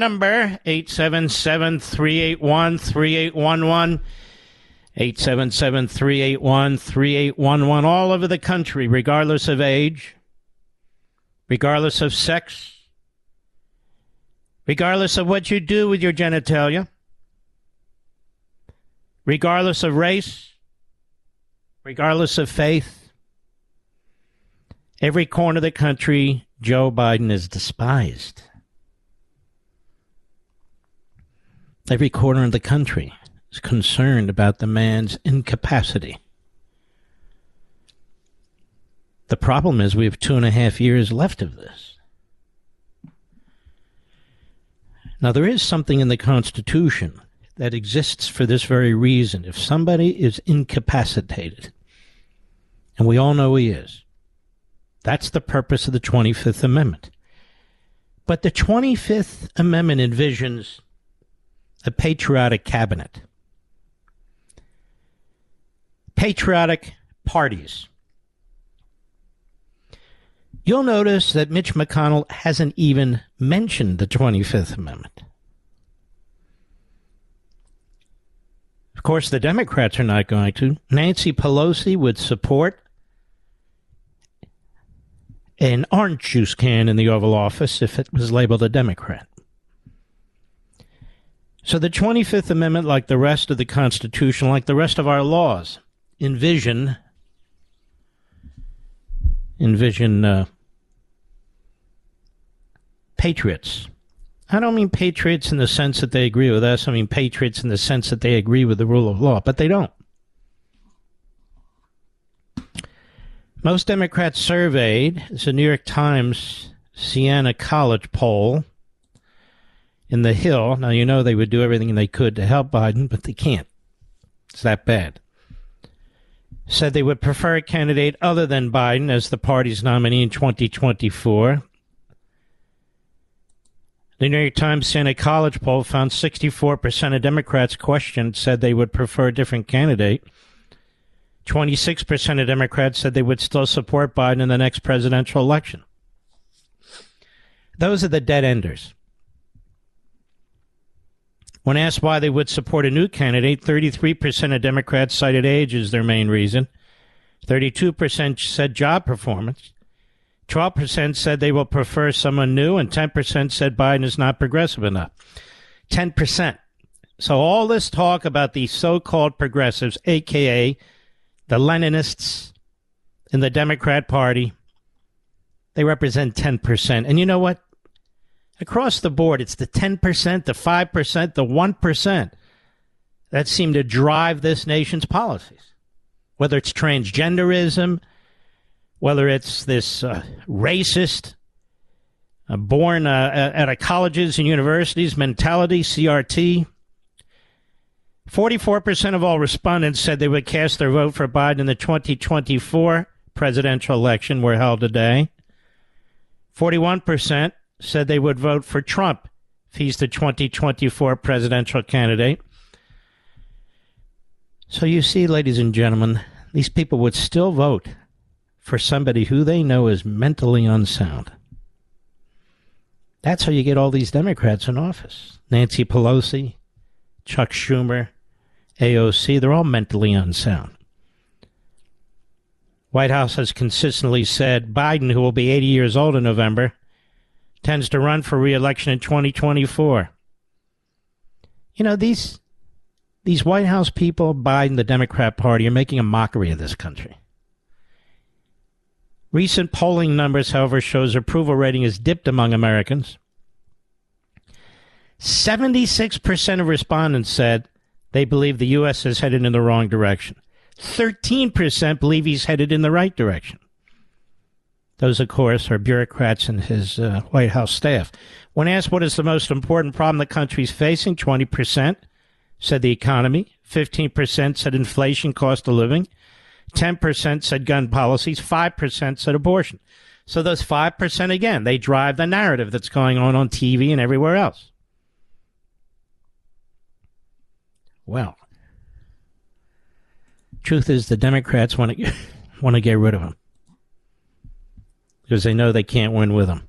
Number, 877-381-3811. 877-381-3811. All over the country, regardless of age, regardless of sex, regardless of what you do with your genitalia, regardless of race, regardless of faith. Every corner of the country, Joe Biden is despised. Every corner of the country is concerned about the man's incapacity. The problem is we have two and a half years left of this. Now, there is something in the Constitution that exists for this very reason. If somebody is incapacitated, and we all know he is, that's the purpose of the 25th Amendment. But the 25th Amendment envisions a patriotic cabinet, patriotic parties. You'll notice that Mitch McConnell hasn't even mentioned the 25th Amendment. Of course, the Democrats are not going to. Nancy Pelosi would support an orange juice can in the Oval Office if it was labeled a Democrat. So the 25th Amendment, like the rest of the Constitution, like the rest of our laws, envision envision uh, patriots. I don't mean patriots in the sense that they agree with us. I mean patriots in the sense that they agree with the rule of law, but they don't. Most Democrats surveyed, it's a New York Times Siena College poll in the Hill. Now, you know they would do everything they could to help Biden, but they can't. It's that bad. Said they would prefer a candidate other than Biden as the party's nominee in 2024. The New York Times Siena College poll found 64% of Democrats questioned said they would prefer a different candidate. 26% of Democrats said they would still support Biden in the next presidential election. Those are the dead enders. When asked why they would support a new candidate, 33% of Democrats cited age as their main reason. 32% said job performance. 12% said they will prefer someone new, and 10% said Biden is not progressive enough. 10%. So all this talk about the so-called progressives, aka the Leninists in the Democrat Party, they represent 10%. And you know what? Across the board, it's the 10%, the 5%, the 1% that seem to drive this nation's policies. Whether it's transgenderism, whether it's this uh, racist, uh, born uh, at colleges and universities mentality, CRT. 44% of all respondents said they would cast their vote for Biden in the 2024 presidential election were held today. 41% said they would vote for Trump if he's the 2024 presidential candidate. So you see, ladies and gentlemen, these people would still vote for somebody who they know is mentally unsound. That's how you get all these Democrats in office. Nancy Pelosi, Chuck Schumer, AOC, they're all mentally unsound. White House has consistently said Biden, who will be 80 years old in November, tends to run for reelection in 2024. You know, these these White House people, Biden, the Democrat Party, are making a mockery of this country. Recent polling numbers, however, shows approval rating has dipped among Americans. 76% of respondents said they believe the U.S. is headed in the wrong direction. 13% believe he's headed in the right direction. Those, of course, are bureaucrats and his uh, White House staff. When asked what is the most important problem the country is facing, 20% said the economy, 15% said inflation, cost of living, 10% said gun policies, 5% said abortion. So those 5% again, they drive the narrative that's going on on TV and everywhere else. Well, truth is the Democrats want to want to get rid of him because they know they can't win with him.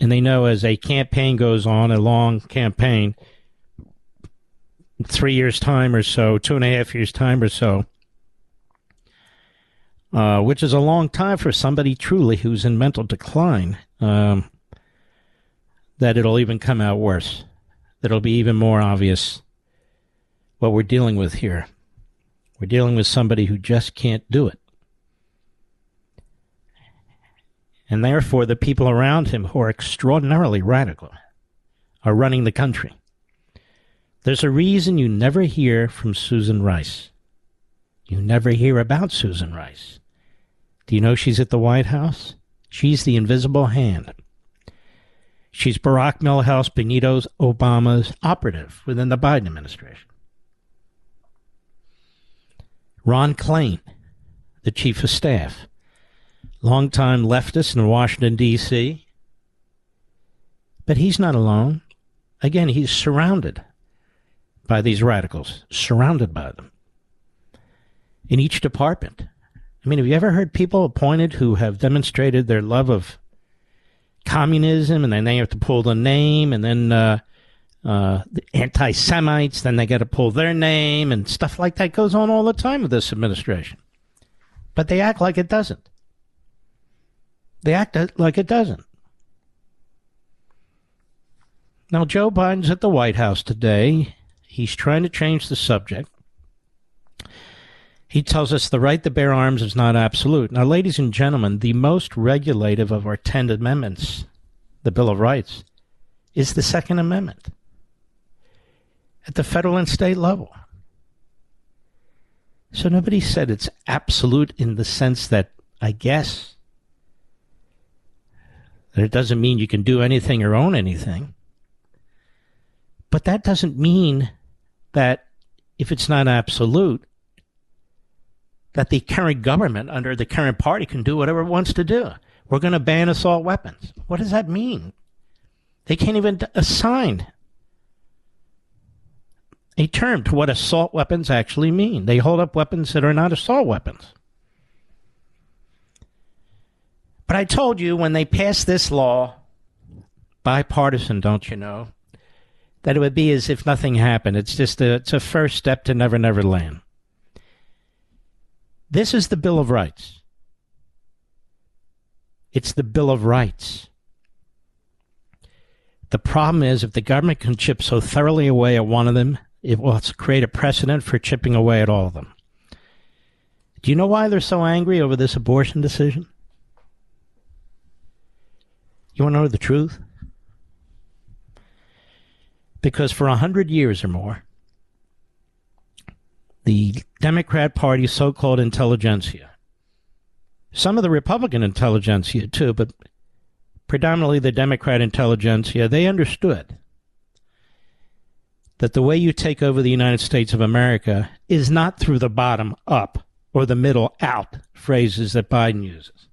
And they know as a campaign goes on, a long campaign, three years' time or so, two and a half years' time or so, uh, which is a long time for somebody truly who's in mental decline, um, that it'll even come out worse. That it'll be even more obvious what we're dealing with here. We're dealing with somebody who just can't do it. And therefore, the people around him who are extraordinarily radical are running the country. There's a reason you never hear from Susan Rice. You never hear about Susan Rice. Do you know she's at the White House? She's the invisible hand. She's Barack Milhouse Benito Obama's operative within the Biden administration. Ron Klain, the chief of staff, longtime leftist in Washington, D.C. But he's not alone. Again, he's surrounded by these radicals, surrounded by them in each department. I mean, have you ever heard people appointed who have demonstrated their love of communism and then they have to pull the name and then uh, uh, the anti Semites, then they got to pull their name and stuff like that goes on all the time with this administration. But they act like it doesn't. They act like it doesn't. Now, Joe Biden's at the White House today. He's trying to change the subject. He tells us the right to bear arms is not absolute. Now, ladies and gentlemen, the most regulative of our 10 amendments, the Bill of Rights, is the Second Amendment at the federal and state level. So nobody said it's absolute in the sense that, I guess, it doesn't mean you can do anything or own anything. But that doesn't mean that if it's not absolute, that the current government under the current party can do whatever it wants to do. We're going to ban assault weapons. What does that mean? They can't even assign a term to what assault weapons actually mean. They hold up weapons that are not assault weapons. But I told you when they passed this law, bipartisan, don't you know, that it would be as if nothing happened. It's just a, it's a first step to Never Never Land. This is the Bill of Rights. It's the Bill of Rights. The problem is if the government can chip so thoroughly away at one of them, it will create a precedent for chipping away at all of them. Do you know why they're so angry over this abortion decision? You want to know the truth? because for a hundred years or more, the Democrat Party's so-called intelligentsia some of the Republican intelligentsia too, but predominantly the Democrat intelligentsia, they understood that the way you take over the United States of America is not through the bottom up or the middle out phrases that Biden uses.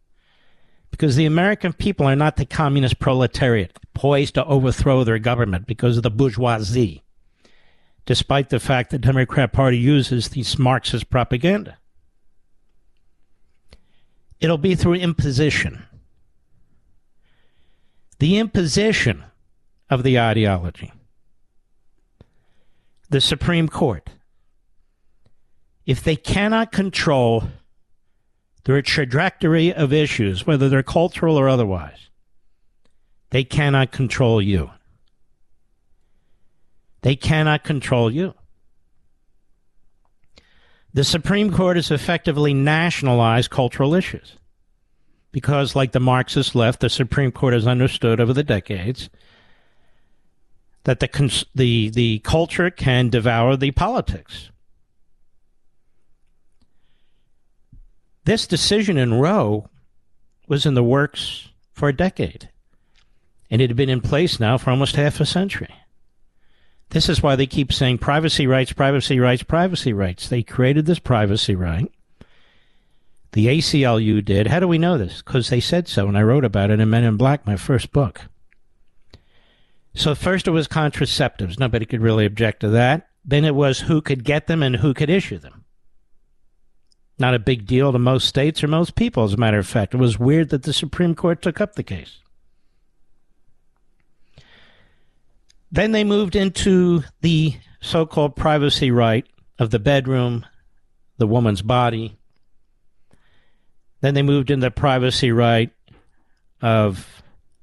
Because the American people are not the communist proletariat poised to overthrow their government because of the bourgeoisie, despite the fact the Democrat Party uses these Marxist propaganda. It'll be through imposition. The imposition of the ideology. The Supreme Court. If they cannot control their trajectory of issues, whether they're cultural or otherwise, they cannot control you. They cannot control you. The Supreme Court has effectively nationalized cultural issues. Because, like the Marxist left, the Supreme Court has understood over the decades that the, the, the culture can devour the politics. This decision in Roe was in the works for a decade, and it had been in place now for almost half a century. This is why they keep saying privacy rights, privacy rights, privacy rights. They created this privacy right. The ACLU did. How do we know this? Because they said so, and I wrote about it in Men in Black, my first book. So first it was contraceptives. Nobody could really object to that. Then it was who could get them and who could issue them. Not a big deal to most states or most people, as a matter of fact. It was weird that the Supreme Court took up the case. Then they moved into the so called privacy right of the bedroom, the woman's body. Then they moved into the privacy right of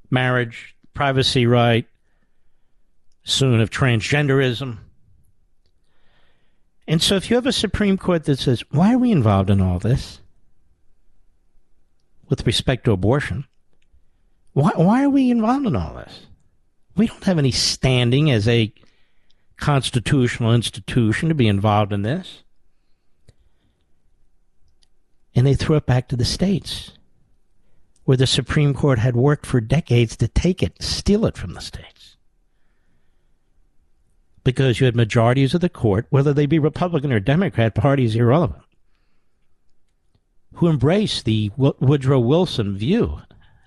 marriage, privacy right, soon of transgenderism. And so if you have a Supreme Court that says, why are we involved in all this with respect to abortion? Why, why are we involved in all this? we don't have any standing as a constitutional institution to be involved in this. And they threw it back to the states, where the Supreme Court had worked for decades to take it, steal it from the states. Because you had majorities of the court, whether they be Republican or Democrat, parties irrelevant, who embraced the Woodrow Wilson view,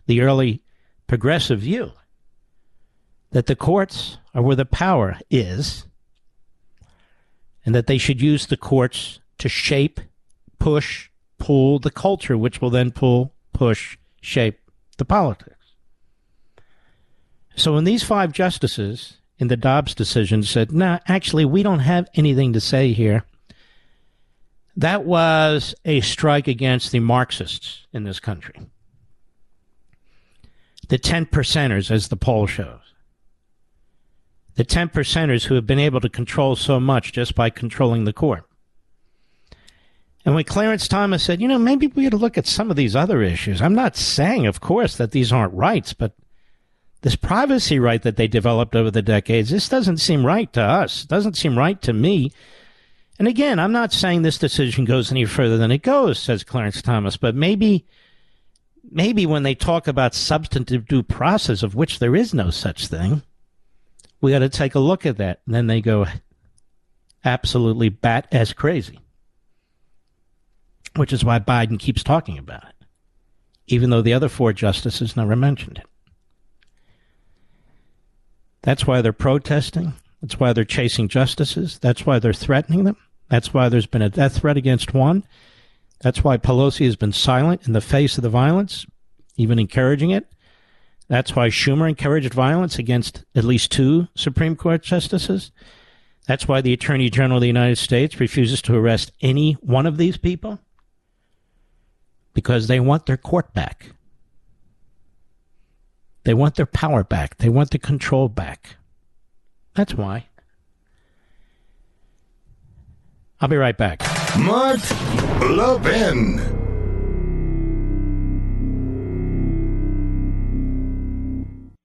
the early progressive view that the courts are where the power is, and that they should use the courts to shape, push, pull the culture, which will then pull, push, shape the politics. So when these five justices in the Dobbs decision said, no, nah, actually, we don't have anything to say here, that was a strike against the Marxists in this country. The 10 percenters, as the poll shows the 10 percenters who have been able to control so much just by controlling the court. And when Clarence Thomas said, you know, maybe we ought to look at some of these other issues, I'm not saying, of course, that these aren't rights, but this privacy right that they developed over the decades, this doesn't seem right to us. It doesn't seem right to me. And again, I'm not saying this decision goes any further than it goes, says Clarence Thomas, but maybe, maybe when they talk about substantive due process, of which there is no such thing, we got to take a look at that. And then they go absolutely bat as crazy, which is why Biden keeps talking about it, even though the other four justices never mentioned it. That's why they're protesting. That's why they're chasing justices. That's why they're threatening them. That's why there's been a death threat against one. That's why Pelosi has been silent in the face of the violence, even encouraging it. That's why Schumer encouraged violence against at least two Supreme Court justices. That's why the Attorney General of the United States refuses to arrest any one of these people because they want their court back. They want their power back. They want the control back. That's why. I'll be right back. Mark Levin.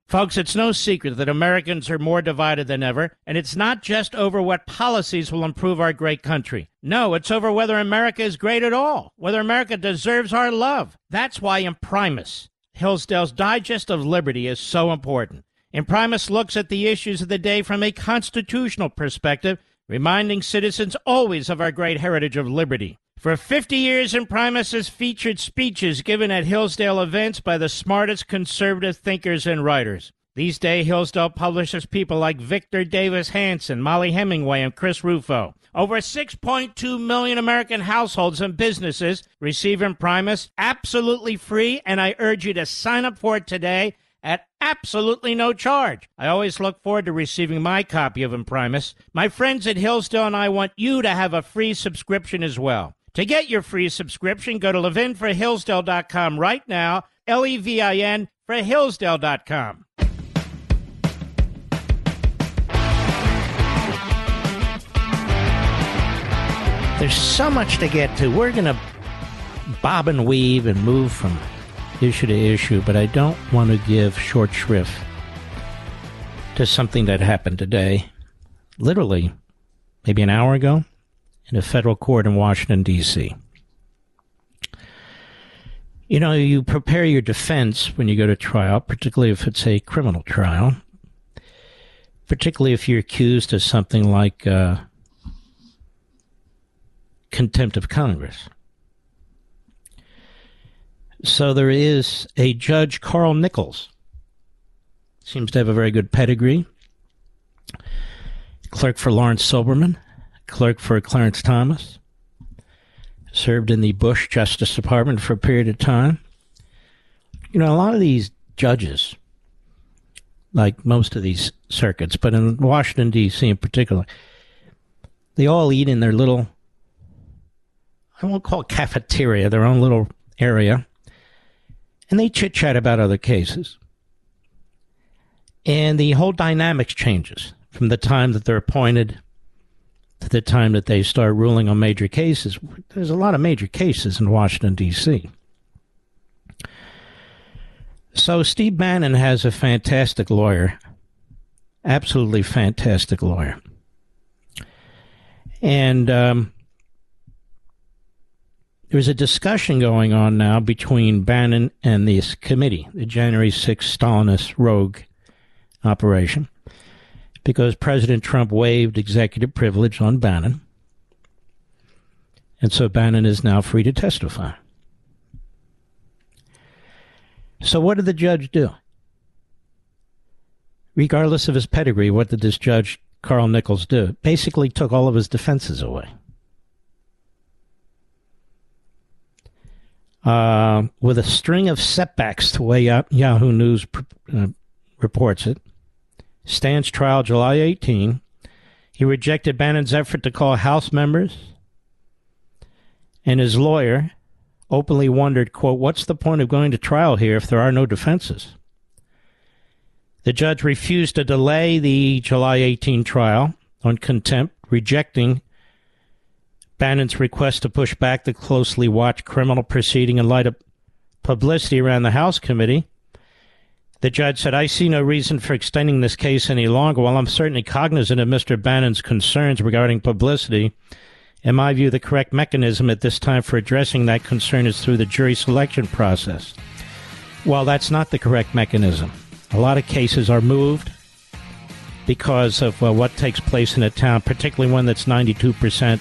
Folks, it's no secret that Americans are more divided than ever, and it's not just over what policies will improve our great country. No, it's over whether America is great at all, whether America deserves our love. That's why Imprimis, Hillsdale's Digest of Liberty, is so important. Imprimis looks at the issues of the day from a constitutional perspective, reminding citizens always of our great heritage of liberty. For 50 years, Imprimis has featured speeches given at Hillsdale events by the smartest conservative thinkers and writers. These days, Hillsdale publishes people like Victor Davis Hanson, Mollie Hemingway, and Chris Rufo. Over 6.2 million American households and businesses receive Imprimis absolutely free, and I urge you to sign up for it today at absolutely no charge. I always look forward to receiving my copy of Imprimis. My friends at Hillsdale and I want you to have a free subscription as well. To get your free subscription, go to levinforhillsdale.com right now, L E V I N for Hillsdale.com. There's so much to get to. We're going to bob and weave and move from issue to issue, but I don't want to give short shrift to something that happened today, literally maybe an hour ago, in a federal court in Washington, D.C. You know, you prepare your defense when you go to trial, particularly if it's a criminal trial, particularly if you're accused of something like uh, contempt of Congress. So there is a Judge Carl Nichols. Seems to have a very good pedigree. Clerk for Laurence Silberman, clerk for Clarence Thomas. Served in the Bush Justice Department for a period of time. You know, a lot of these judges, like most of these circuits, but in Washington, D.C. in particular, they all eat in their little, I won't call it cafeteria, their own little area and they chit chat about other cases. And the whole dynamics changes from the time that they're appointed to the time that they start ruling on major cases. There's a lot of major cases in Washington, D.C. So Steve Bannon has a fantastic lawyer, absolutely fantastic lawyer. And um, there's a discussion going on now between Bannon and this committee, the January 6th Stalinist rogue operation, because President Trump waived executive privilege on Bannon. And so Bannon is now free to testify. So, what did the judge do? Regardless of his pedigree, what did this judge, Carl Nichols, do? Basically, took all of his defenses away. Uh, with a string of setbacks, to way Yahoo News uh, reports it. Stands trial July 18. He rejected Bannon's effort to call House members, and his lawyer openly wondered, quote, what's the point of going to trial here if there are no defenses? The judge refused to delay the July 18 trial on contempt, rejecting Bannon's request to push back the closely watched criminal proceeding in light of publicity around the House committee. The judge said, I see no reason for extending this case any longer. While I'm certainly cognizant of Mr. Bannon's concerns regarding publicity, in my view, the correct mechanism at this time for addressing that concern is through the jury selection process. Well, that's not the correct mechanism. A lot of cases are moved because of uh, what takes place in a town, particularly one that's 92%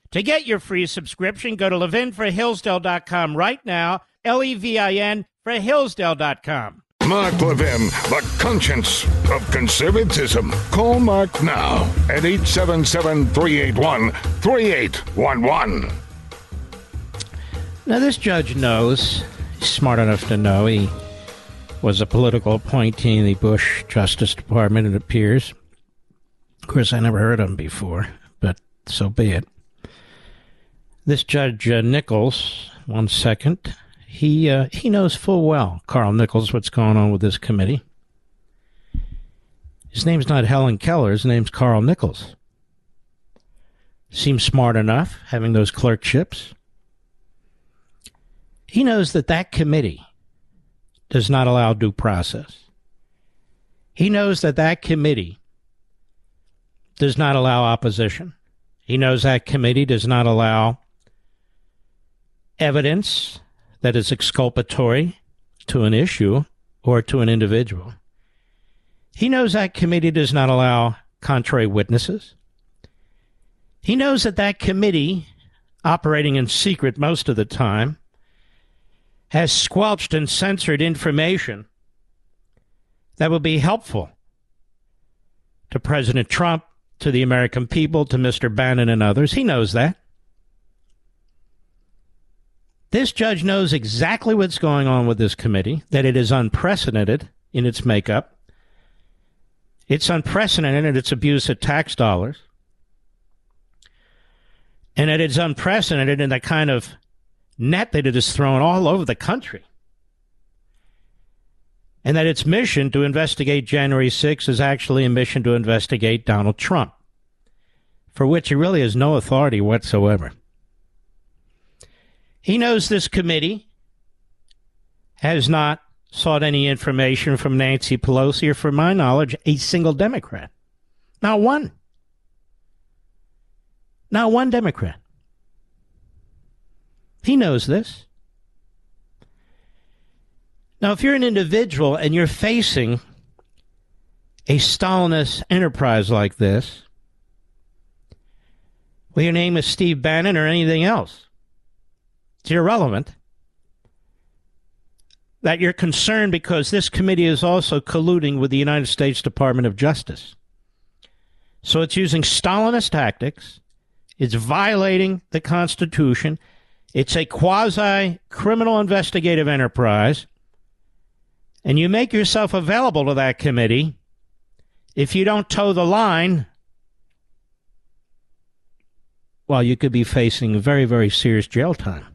To get your free subscription, go to levinforhillsdale.com right now, L E V I N for Hillsdale.com. Mark Levin, the conscience of conservatism. Call Mark now at 877 381 3811. Now, this judge knows, he's smart enough to know, he was a political appointee in the Bush Justice Department, it appears. Of course, I never heard of him before, but so be it. This Judge uh, Nichols, one second, he uh, he knows full well, Carl Nichols, what's going on with this committee. His name's not Helen Keller. His name's Carl Nichols. Seems smart enough, having those clerkships. He knows that that committee does not allow due process. He knows that that committee does not allow opposition. He knows that committee does not allow evidence that is exculpatory to an issue or to an individual. He knows that committee does not allow contrary witnesses. He knows that that committee, operating in secret most of the time, has squelched and censored information that would be helpful to President Trump, to the American people, to Mr. Bannon and others. He knows that. This judge knows exactly what's going on with this committee, that it is unprecedented in its makeup. It's unprecedented in its abuse of tax dollars. And that it's unprecedented in the kind of net that it is thrown all over the country. And that its mission to investigate January 6 is actually a mission to investigate Donald Trump, for which he really has no authority whatsoever. He knows this committee has not sought any information from Nancy Pelosi or, from my knowledge, a single Democrat. Not one. Not one Democrat. He knows this. Now, if you're an individual and you're facing a Stalinist enterprise like this, well, your name is Steve Bannon or anything else. It's irrelevant. That you're concerned because this committee is also colluding with the United States Department of Justice. So it's using Stalinist tactics. It's violating the Constitution. It's a quasi criminal investigative enterprise. And you make yourself available to that committee. If you don't toe the line, well, you could be facing very, very serious jail time.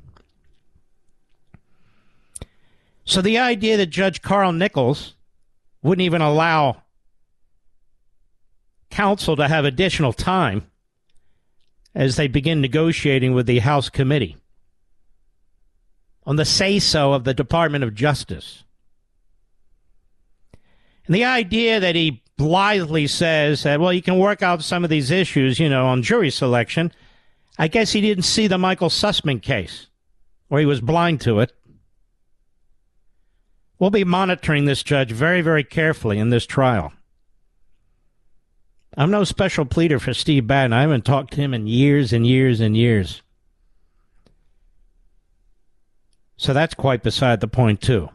So the idea that Judge Carl Nichols wouldn't even allow counsel to have additional time as they begin negotiating with the House committee on the say so of the Department of Justice. And the idea that he blithely says that, well, you can work out some of these issues, you know, on jury selection. I guess he didn't see the Michael Sussmann case, or he was blind to it. We'll be monitoring this judge very, very carefully in this trial. I'm no special pleader for Steve Bannon. I haven't talked to him in years and years and years. So that's quite beside the point, too.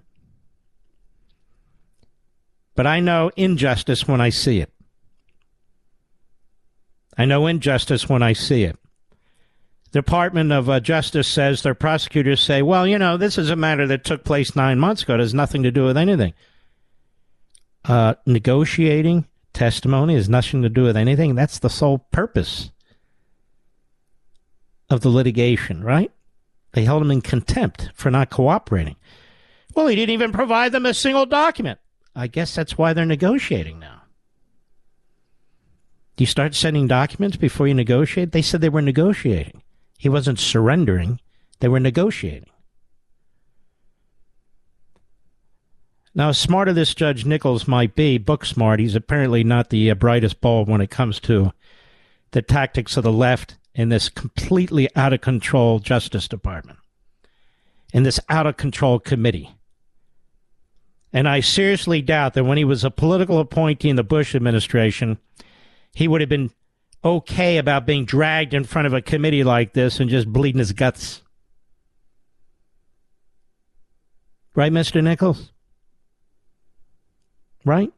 But I know injustice when I see it. I know injustice when I see it. Department of uh, Justice says their prosecutors say, well, you know, this is a matter that took place nine months ago. It has nothing to do with anything. Uh, negotiating testimony has nothing to do with anything. That's the sole purpose of the litigation, right? They held him in contempt for not cooperating. Well, he didn't even provide them a single document. I guess that's why they're negotiating now. Do you start sending documents before you negotiate? They said they were negotiating. He wasn't surrendering, they were negotiating. Now, as smart as this Judge Nichols might be, book smart, he's apparently not the uh, brightest bulb when it comes to the tactics of the left in this completely out of control Justice Department, in this out of control committee. And I seriously doubt that when he was a political appointee in the Bush administration, he would have been okay about being dragged in front of a committee like this and just bleeding his guts. Right, Mr. Nichols? Right?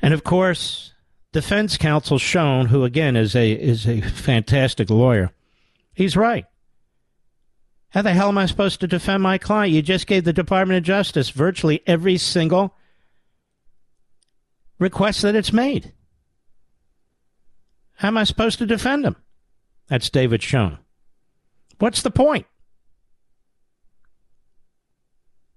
And of course, defense counsel Schoen, who again is a is a fantastic lawyer, he's right. How the hell am I supposed to defend my client? You just gave the Department of Justice virtually every single request that it's made. How am I supposed to defend him? That's David Schoen. What's the point?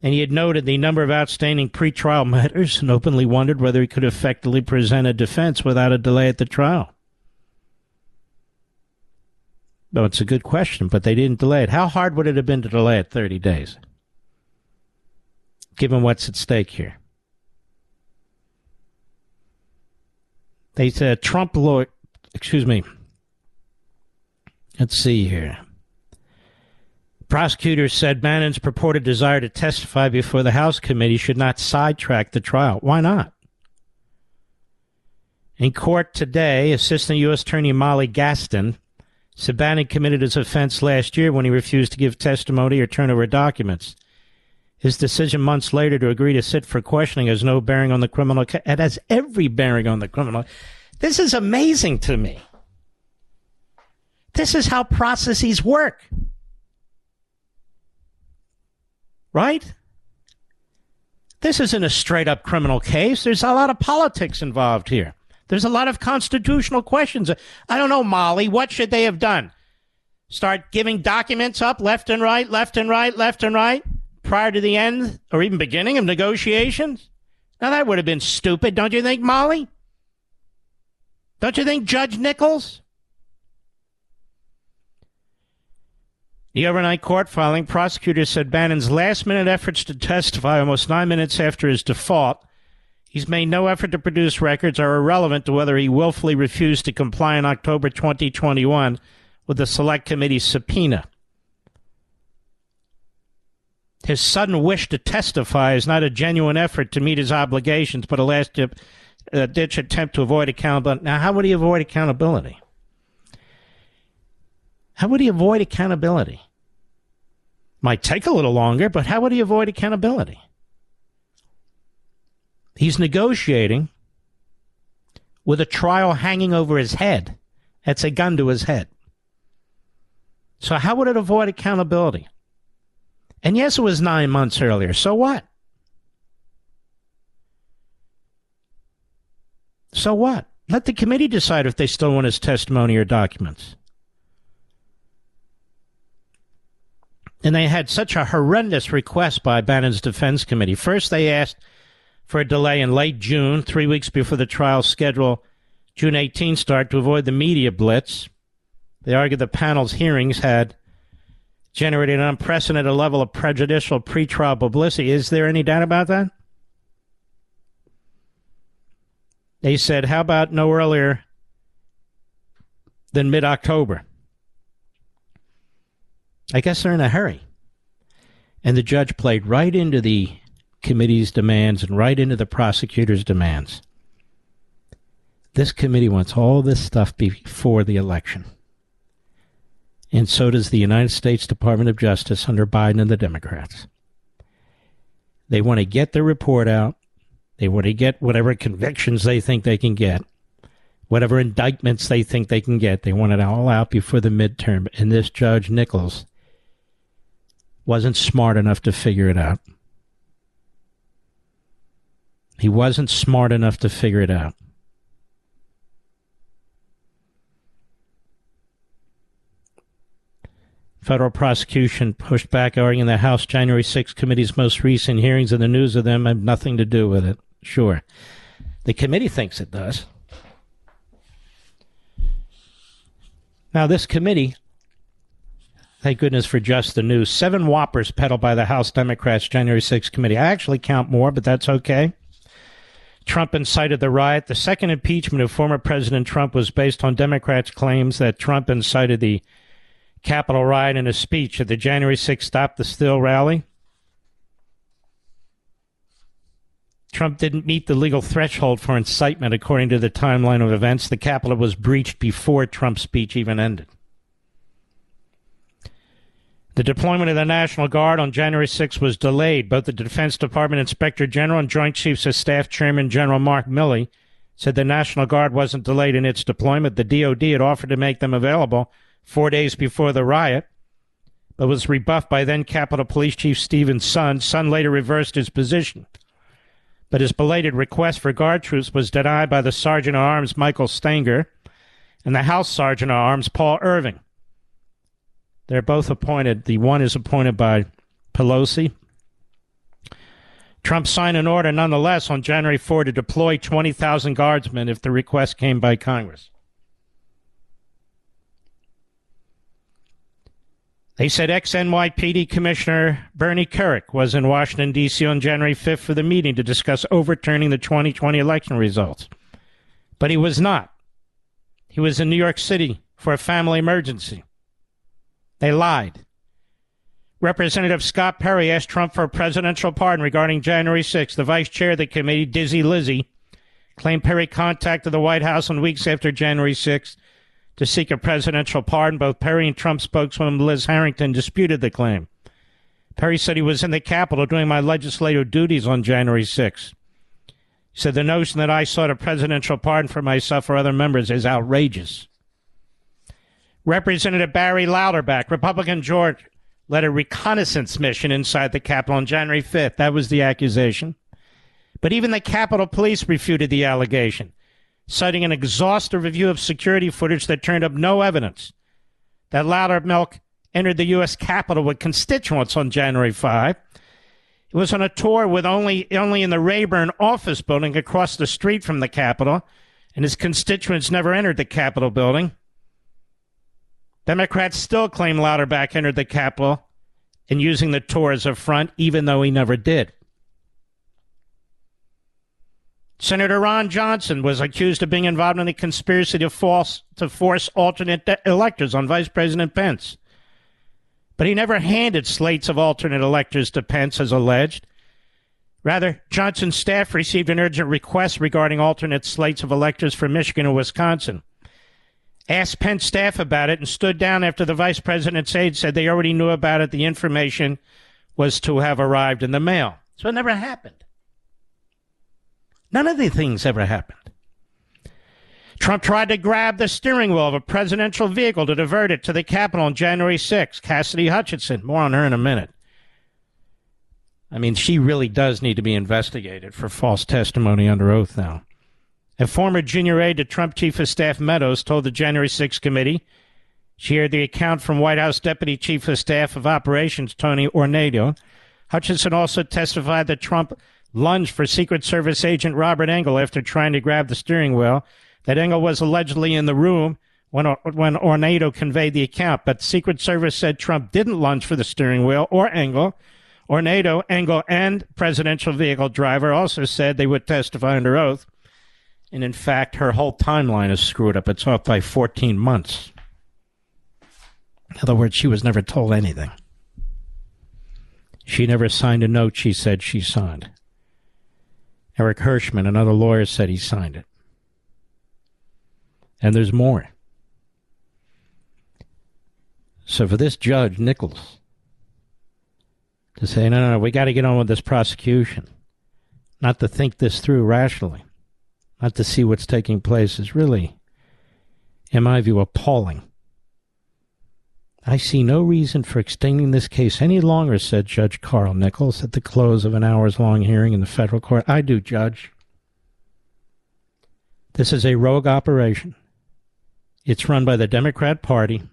And he had noted the number of outstanding pretrial matters and openly wondered whether he could effectively present a defense without a delay at the trial. No, it's a good question, but they didn't delay it. How hard would it have been to delay it 30 days? Given what's at stake here. They said Trump lawyer, excuse me. Let's see here. Prosecutors said Bannon's purported desire to testify before the House committee should not sidetrack the trial. Why not? In court today, Assistant U.S. Attorney Molly Gaston said Bannon committed his offense last year when he refused to give testimony or turn over documents. His decision months later to agree to sit for questioning has no bearing on the criminal. It has every bearing on the criminal. This is amazing to me. This is how processes work. Right? This isn't a straight up criminal case. There's a lot of politics involved here. There's a lot of constitutional questions. I don't know, Molly. What should they have done? Start giving documents up left and right, left and right, left and right prior to the end or even beginning of negotiations? Now, that would have been stupid, don't you think, Molly? Don't you think, Judge Nichols? The overnight court filing, prosecutors said Bannon's last minute efforts to testify almost nine minutes after his default He's made no effort to produce records are irrelevant to whether he willfully refused to comply in October 2021 with the Select Committee's subpoena. His sudden wish to testify is not a genuine effort to meet his obligations, but a last uh, ditch attempt to avoid accountability. Now, how would he avoid accountability? How would he avoid accountability? Might take a little longer, but how would he avoid accountability? He's negotiating with a trial hanging over his head. That's a gun to his head. So, how would it avoid accountability? And yes, it was nine months earlier. So what? So what? Let the committee decide if they still want his testimony or documents. And they had such a horrendous request by Bannon's defense committee. First, they asked for a delay in late June, three weeks before the trial schedule June 18 start to avoid the media blitz. They argued the panel's hearings had generated an unprecedented level of prejudicial pretrial publicity. Is there any doubt about that? They said, how about no earlier than mid October? I guess they're in a hurry. And the judge played right into the committee's demands and right into the prosecutor's demands. This committee wants all this stuff before the election. And so does the United States Department of Justice under Biden and the Democrats. They want to get the report out. They want to get whatever convictions they think they can get, whatever indictments they think they can get. They want it all out before the midterm. And this Judge Nichols wasn't smart enough to figure it out. He wasn't smart enough to figure it out. Federal prosecution pushed back, arguing the House January 6 committee's most recent hearings and the news of them have nothing to do with it. Sure. The committee thinks it does. Now, this committee, thank goodness for just the news, seven whoppers peddled by the House Democrats January 6 committee. I actually count more, but that's okay. Trump incited the riot. The second impeachment of former President Trump was based on Democrats' claims that Trump incited the Capitol riot in a speech at the January 6th Stop the Steal rally. Trump didn't meet the legal threshold for incitement according to the timeline of events. The Capitol was breached before Trump's speech even ended. The deployment of the National Guard on January 6 was delayed. Both the Defense Department Inspector General and Joint Chiefs of Staff Chairman General Mark Milley said the National Guard wasn't delayed in its deployment. The DoD had offered to make them available four days before the riot, but was rebuffed by then Capitol Police Chief Steven Sun. Sund later reversed his position. But his belated request for guard troops was denied by the Sergeant at Arms Michael Stenger and the House Sergeant at Arms Paul Irving. They're both appointed. The one is appointed by Pelosi. Trump signed an order nonetheless on January 4 to deploy 20,000 guardsmen if the request came by Congress. They said ex NYPD Commissioner Bernie Kerik was in Washington, D.C. on January 5th for the meeting to discuss overturning the 2020 election results. But he was not. He was in New York City for a family emergency. They lied. Representative Scott Perry asked Trump for a presidential pardon regarding January 6th. The vice chair of the committee, Dizzy Lizzie, claimed Perry contacted the White House on weeks after January 6 to seek a presidential pardon. Both Perry and Trump spokeswoman Liz Harrington disputed the claim. Perry said he was in the Capitol doing my legislative duties on January 6. He said the notion that I sought a presidential pardon for myself or other members is outrageous. Representative Barry Loudermilk, Republican George, led a reconnaissance mission inside the Capitol on January 5th. That was the accusation. But even the Capitol Police refuted the allegation, citing an exhaustive review of security footage that turned up no evidence that Loudermilk entered the U.S. Capitol with constituents on January 5. It was on a tour with only, only in the Rayburn office building across the street from the Capitol, and his constituents never entered the Capitol building. Democrats still claim Loudermilk entered the Capitol and using the tour as a front, even though he never did. Senator Ron Johnson was accused of being involved in a conspiracy to, false, to force alternate electors on Vice President Pence. But he never handed slates of alternate electors to Pence, as alleged. Rather, Johnson's staff received an urgent request regarding alternate slates of electors for Michigan and Wisconsin asked Pence staff about it and stood down after the vice president's aide said they already knew about it. The information was to have arrived in the mail. So it never happened. None of these things ever happened. Trump tried to grab the steering wheel of a presidential vehicle to divert it to the Capitol on January 6. Cassidy Hutchinson, more on her in a minute. I mean, she really does need to be investigated for false testimony under oath now. A former junior aide to Trump Chief of Staff Meadows told the January 6 committee she heard the account from White House Deputy Chief of Staff of Operations Tony Ornato. Hutchinson also testified that Trump lunged for Secret Service agent Robert Engel after trying to grab the steering wheel, that Engel was allegedly in the room when, when Ornato conveyed the account, but Secret Service said Trump didn't lunge for the steering wheel or Engel. Ornato, Engel, and presidential vehicle driver also said they would testify under oath. And in fact, her whole timeline is screwed up. It's off by 14 months. In other words, she was never told anything. She never signed a note she said she signed. Eric Herschmann, another lawyer, said he signed it. And there's more. So for this judge, Nichols, to say, no, no, no, we got to get on with this prosecution, not to think this through rationally not to see what's taking place is really, in my view, appalling. I see no reason for extending this case any longer, said Judge Carl Nichols at the close of an hours long hearing in the federal court. I do, Judge. This is a rogue operation. It's run by the Democrat Party.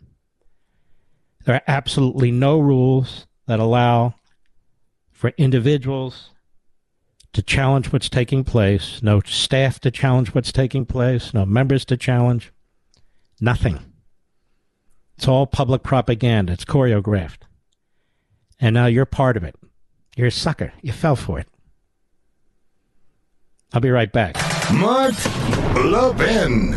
There are absolutely no rules that allow for individuals to challenge what's taking place, no staff to challenge what's taking place, no members to challenge. Nothing. It's all public propaganda. It's choreographed. And now you're part of it. You're a sucker. You fell for it. I'll be right back. Mark Levin.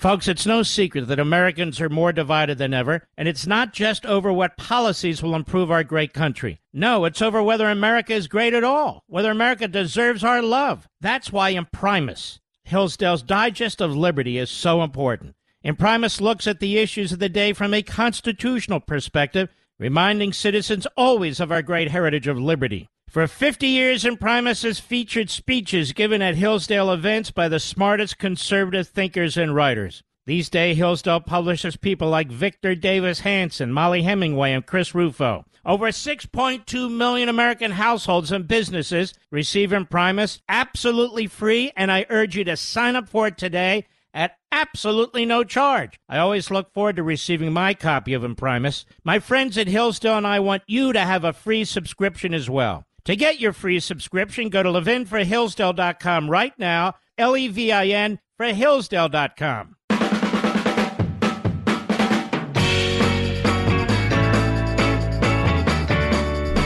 Folks, it's no secret that Americans are more divided than ever, and it's not just over what policies will improve our great country. No, it's over whether America is great at all, whether America deserves our love. That's why Imprimis, Hillsdale's Digest of Liberty, is so important. Imprimis looks at the issues of the day from a constitutional perspective, reminding citizens always of our great heritage of liberty. For 50 years, Imprimis has featured speeches given at Hillsdale events by the smartest conservative thinkers and writers. These days, Hillsdale publishes people like Victor Davis Hanson, Mollie Hemingway, and Chris Rufo. Over 6.2 million American households and businesses receive Imprimis absolutely free, and I urge you to sign up for it today at absolutely no charge. I always look forward to receiving my copy of Imprimis. My friends at Hillsdale and I want you to have a free subscription as well. To get your free subscription, go to levinforhillsdale.com right now, L E V I N for Hillsdale.com.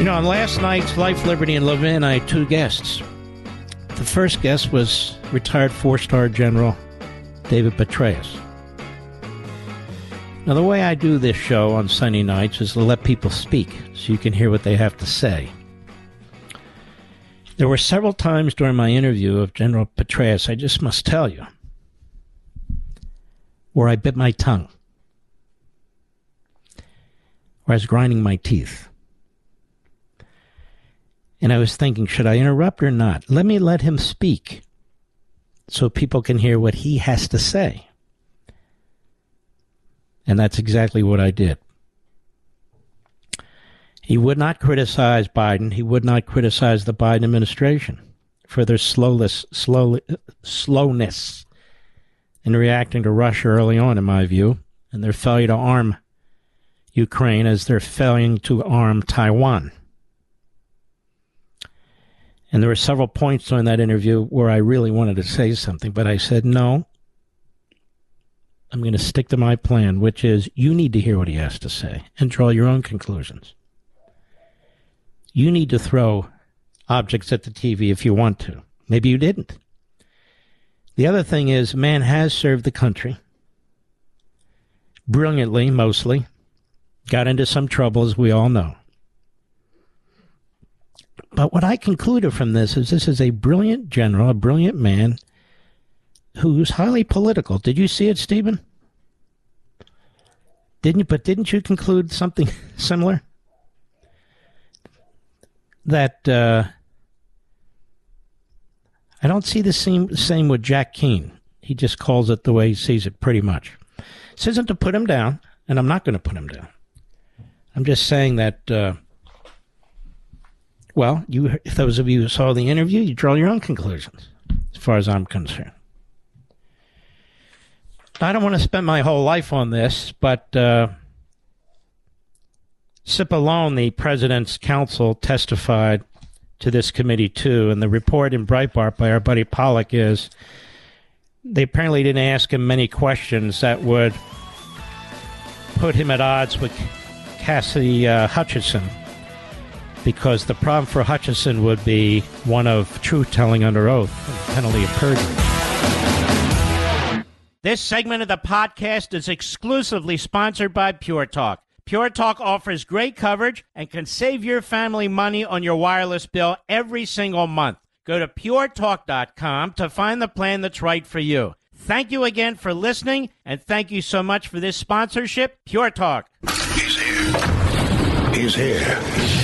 You know, on last night's Life, Liberty, and Levin, I had two guests. The first guest was retired four star General David Petraeus. Now, the way I do this show on Sunday nights is to let people speak so you can hear what they have to say. There were several times during my interview of General Petraeus, I just must tell you, where I bit my tongue, where I was grinding my teeth. And I was thinking, should I interrupt or not? Let me let him speak so people can hear what he has to say. And that's exactly what I did. He would not criticize Biden. He would not criticize the Biden administration for their slowness, slow, slowness in reacting to Russia early on, in my view, and their failure to arm Ukraine as they're failing to arm Taiwan. And there were several points during that interview where I really wanted to say something, but I said, no, I'm going to stick to my plan, which is you need to hear what he has to say and draw your own conclusions. You need to throw objects at the TV if you want to. Maybe you didn't. The other thing is, man has served the country brilliantly, mostly. Got into some trouble, as we all know. But what I concluded from this is this is a brilliant general, a brilliant man who's highly political. Did you see it, Stephen? Didn't you? But didn't you conclude something similar? that uh, I don't see the same same with Jack Keane. He just calls it the way he sees it, pretty much. This isn't to put him down, and I'm not going to put him down. I'm just saying that. Uh, well, you, those of you who saw the interview, you draw your own conclusions, as far as I'm concerned. I don't want to spend my whole life on this, but uh, the president's counsel, testified to this committee too. And the report in Breitbart by our buddy Pollak is they apparently didn't ask him many questions that would put him at odds with Cassidy uh, Hutchinson. Because the problem for Hutchinson would be one of truth telling under oath, penalty of perjury. This segment of the podcast is exclusively sponsored by Pure Talk. Pure Talk offers great coverage and can save your family money on your wireless bill every single month. Go to puretalk.com to find the plan that's right for you. Thank you again for listening, and thank you so much for this sponsorship, Pure Talk. He's here. He's here.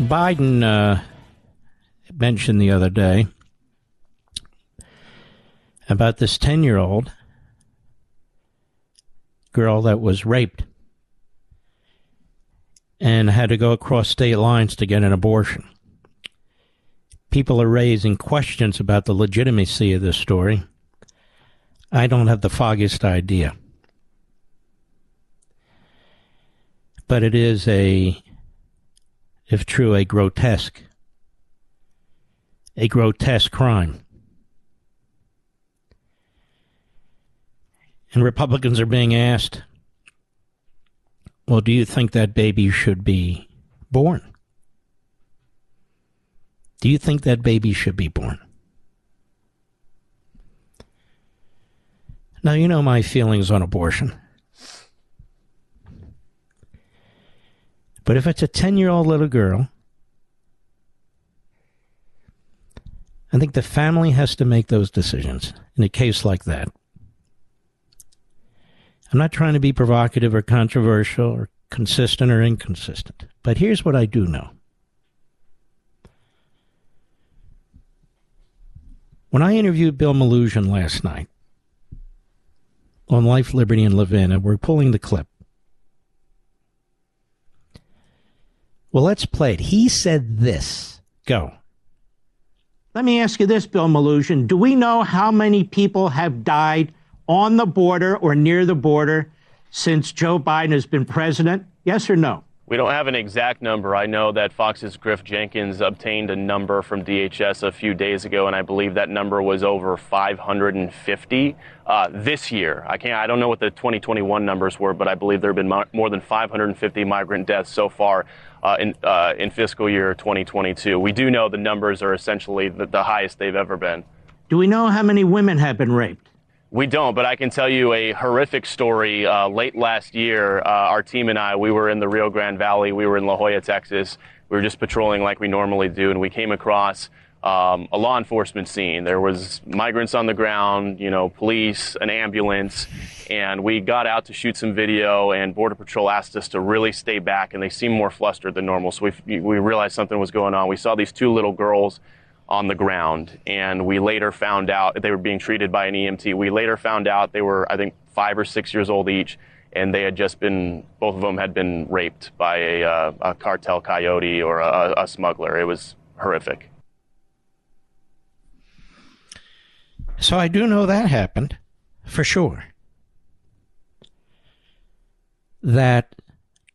Biden uh, mentioned the other day about this 10 year old girl that was raped and had to go across state lines to get an abortion. People are raising questions about the legitimacy of this story. I don't have the foggiest idea. But it is a, if true, a grotesque, a grotesque crime. And Republicans are being asked, well, do you think that baby should be born? Do you think that baby should be born? Now, you know my feelings on abortion. But if it's a 10 year old little girl, I think the family has to make those decisions in a case like that. I'm not trying to be provocative or controversial or consistent or inconsistent, but here's what I do know. When I interviewed Bill Melugin last night on Life, Liberty, and Levin, and we're pulling the clip. Well, let's play it. He said this. Go. Let me ask you this, Bill Melugin. Do we know how many people have died on the border or near the border since Joe Biden has been president? Yes or no? We don't have an exact number. I know that Fox's Griff Jenkins obtained a number from DHS a few days ago, and I believe that number was over 550 uh, this year. I can't. I don't know what the 2021 numbers were, but I believe there have been more than 550 migrant deaths so far uh, in uh, in fiscal year 2022. We do know the numbers are essentially the, the highest they've ever been. Do we know how many women have been raped? We don't, but I can tell you a horrific story. Uh, late last year, uh, our team and I, we were in the Rio Grande Valley. We were in La Joya, Texas. We were just patrolling like we normally do, and we came across um, a law enforcement scene. There was migrants on the ground, you know, police, an ambulance, and we got out to shoot some video. And Border Patrol asked us to really stay back, and they seemed more flustered than normal. So we we realized something was going on. We saw these two little girls on the ground. And we later found out they were being treated by an EMT. We later found out they were, I think, five or six years old each, and they had just been, both of them had been raped by a, uh, a cartel coyote or a, a smuggler. It was horrific. So I do know that happened for sure. That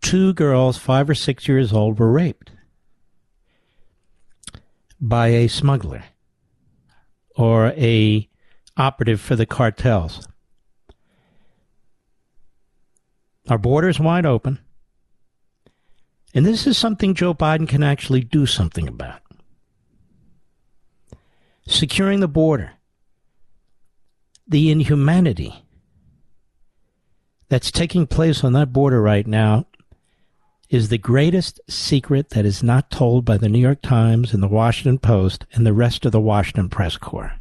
two girls, five or six years old, were raped by a smuggler or a operative for the cartels. Our borders wide open. And this is something Joe Biden can actually do something about. Securing the border, the inhumanity that's taking place on that border right now is the greatest secret that is not told by the New York Times and the Washington Post and the rest of the Washington press corps.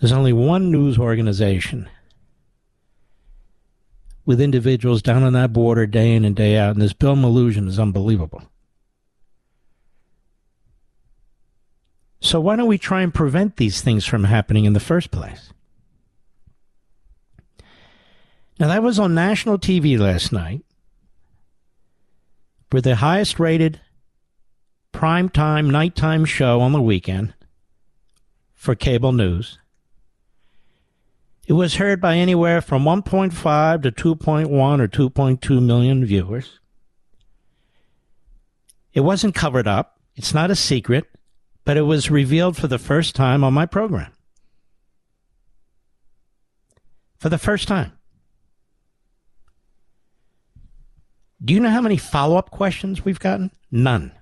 There's only one news organization with individuals down on that border day in and day out, and this Bill Melugin is unbelievable. So why don't we try and prevent these things from happening in the first place? Now, that was on national TV last night for the highest rated primetime nighttime show on the weekend for cable news. It was heard by anywhere from 1.5 to 2.1 or 2.2 million viewers. It wasn't covered up. It's not a secret, but it was revealed for the first time on my program. For the first time. Do you know how many follow up questions we've gotten? None.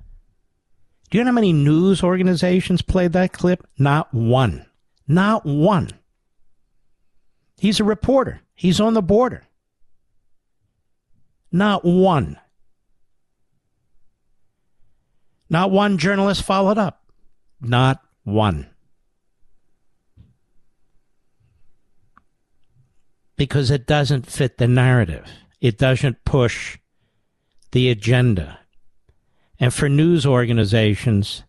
Do you know how many news organizations played that clip? Not one. Not one. He's a reporter. He's on the border. Not one. Not one journalist followed up. Not one. Because it doesn't fit the narrative. It doesn't push the agenda. And for news organizations,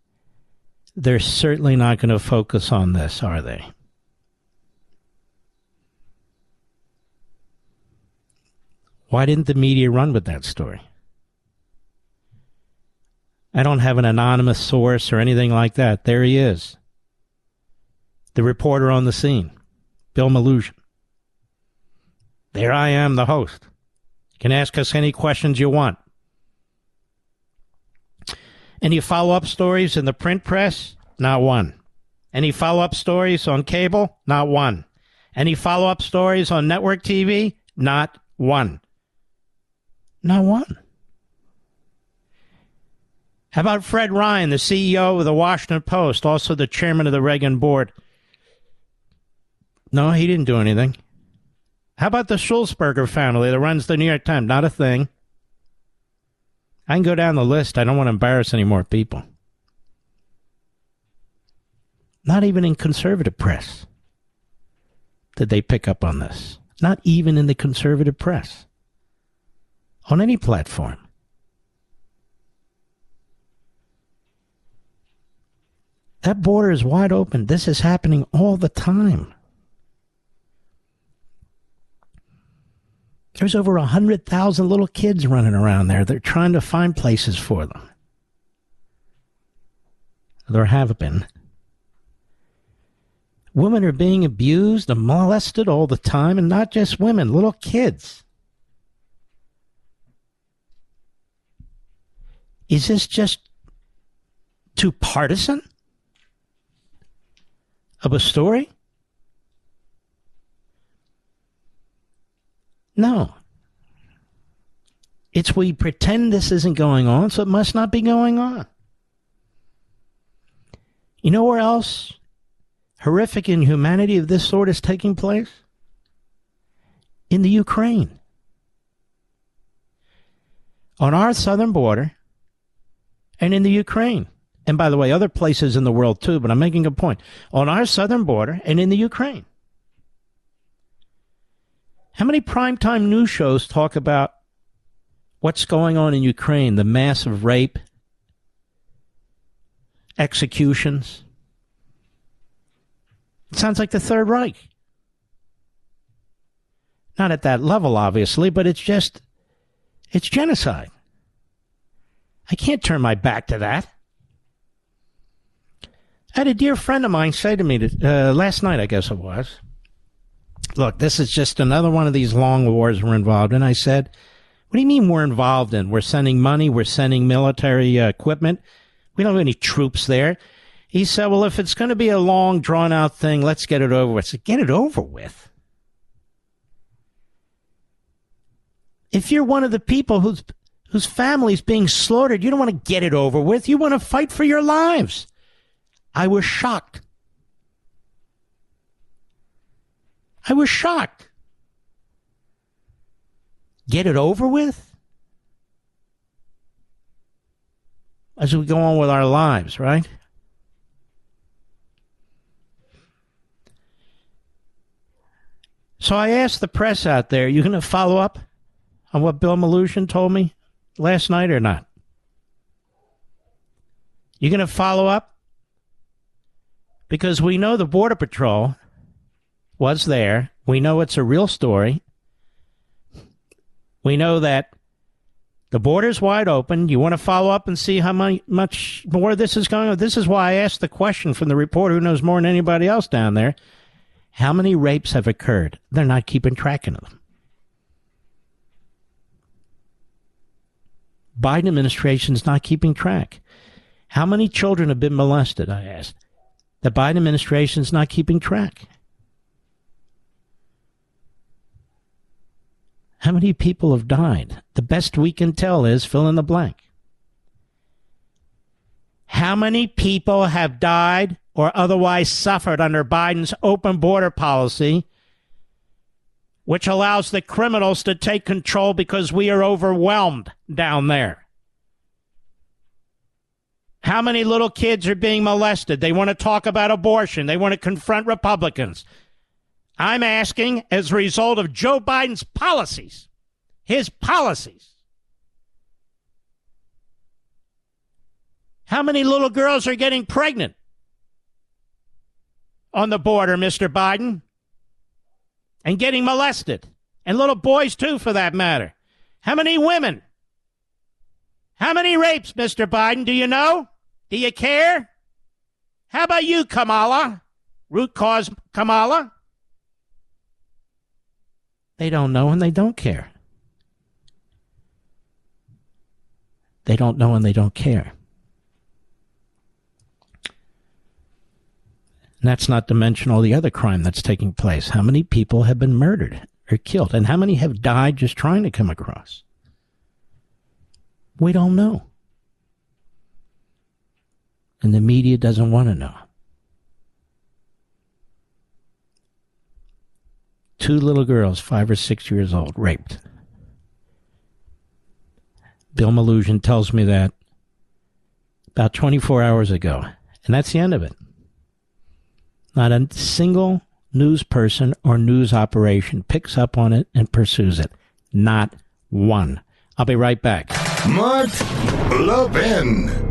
they're certainly not going to focus on this, are they? Why didn't the media run with that story? I don't have an anonymous source or anything like that. There he is. the reporter on the scene, Bill Melugin. There I am, the host. You can ask us any questions you want. Any follow up stories in the print press? Not one. Any follow up stories on cable? Not one. Any follow up stories on network TV? Not one. Not one. How about Fred Ryan, the CEO of the Washington Post, also the chairman of the Reagan board? No, he didn't do anything. How about the Sulzberger family that runs the New York Times? Not a thing. I can go down the list. I don't want to embarrass any more people. Not even in conservative press did they pick up on this. Not even in the conservative press. On any platform. That border is wide open. This is happening all the time. There's over 100,000 little kids running around there. They're trying to find places for them. There have been. Women are being abused and molested all the time, and not just women, little kids. Is this just too partisan of a story? No. It's we pretend this isn't going on, so it must not be going on. You know where else horrific inhumanity of this sort is taking place? In the Ukraine. On our southern border and in the Ukraine. And by the way, other places in the world too, but I'm making a point. On our southern border and in the Ukraine. How many primetime news shows talk about what's going on in Ukraine, the massive rape, executions? It sounds like the Third Reich. Not at that level, obviously, but it's just, it's genocide. I can't turn my back to that. Had a dear friend of mine say to me uh, last night, I guess it was, look, this is just another one of these long wars we're involved in. I said, what do you mean we're involved in? We're sending money, we're sending military uh, equipment. We don't have any troops there. He said, well, if it's going to be a long, drawn out thing, let's get it over with. I said, get it over with. If you're one of the people whose, whose family's being slaughtered, you don't want to get it over with. You want to fight for your lives. I was shocked. I was shocked. Get it over with? As we go on with our lives, right? So I asked the press out there, you going to follow up on what Bill Melugin told me last night or not? You going to follow up? Because we know the Border Patrol was there. We know it's a real story. We know that the border's wide open. You want to follow up and see how much more this is going on? This is why I asked the question from the reporter who knows more than anybody else down there. How many rapes have occurred? They're not keeping track of them. Biden administration's not keeping track. How many children have been molested? I asked. The Biden administration's not keeping track. How many people have died? The best we can tell is fill in the blank. How many people have died or otherwise suffered under Biden's open border policy, which allows the criminals to take control because we are overwhelmed down there? How many little kids are being molested? They want to talk about abortion. They want to confront Republicans. I'm asking as a result of Joe Biden's policies, his policies. How many little girls are getting pregnant on the border, Mr. Biden? And getting molested. And little boys, too, for that matter. How many women? How many rapes, Mr. Biden? Do you know? Do you care? How about you, Kamala? Root cause Kamala? They don't know and they don't care. They don't know and they don't care. And that's not to mention all the other crime that's taking place. How many people have been murdered or killed? And how many have died just trying to come across? We don't know. And the media doesn't want to know. Two little girls, five or six years old, raped. Bill Melugin tells me that about 24 hours ago. And that's the end of it. Not a single news person or news operation picks up on it and pursues it. Not one. I'll be right back. Mark Levin.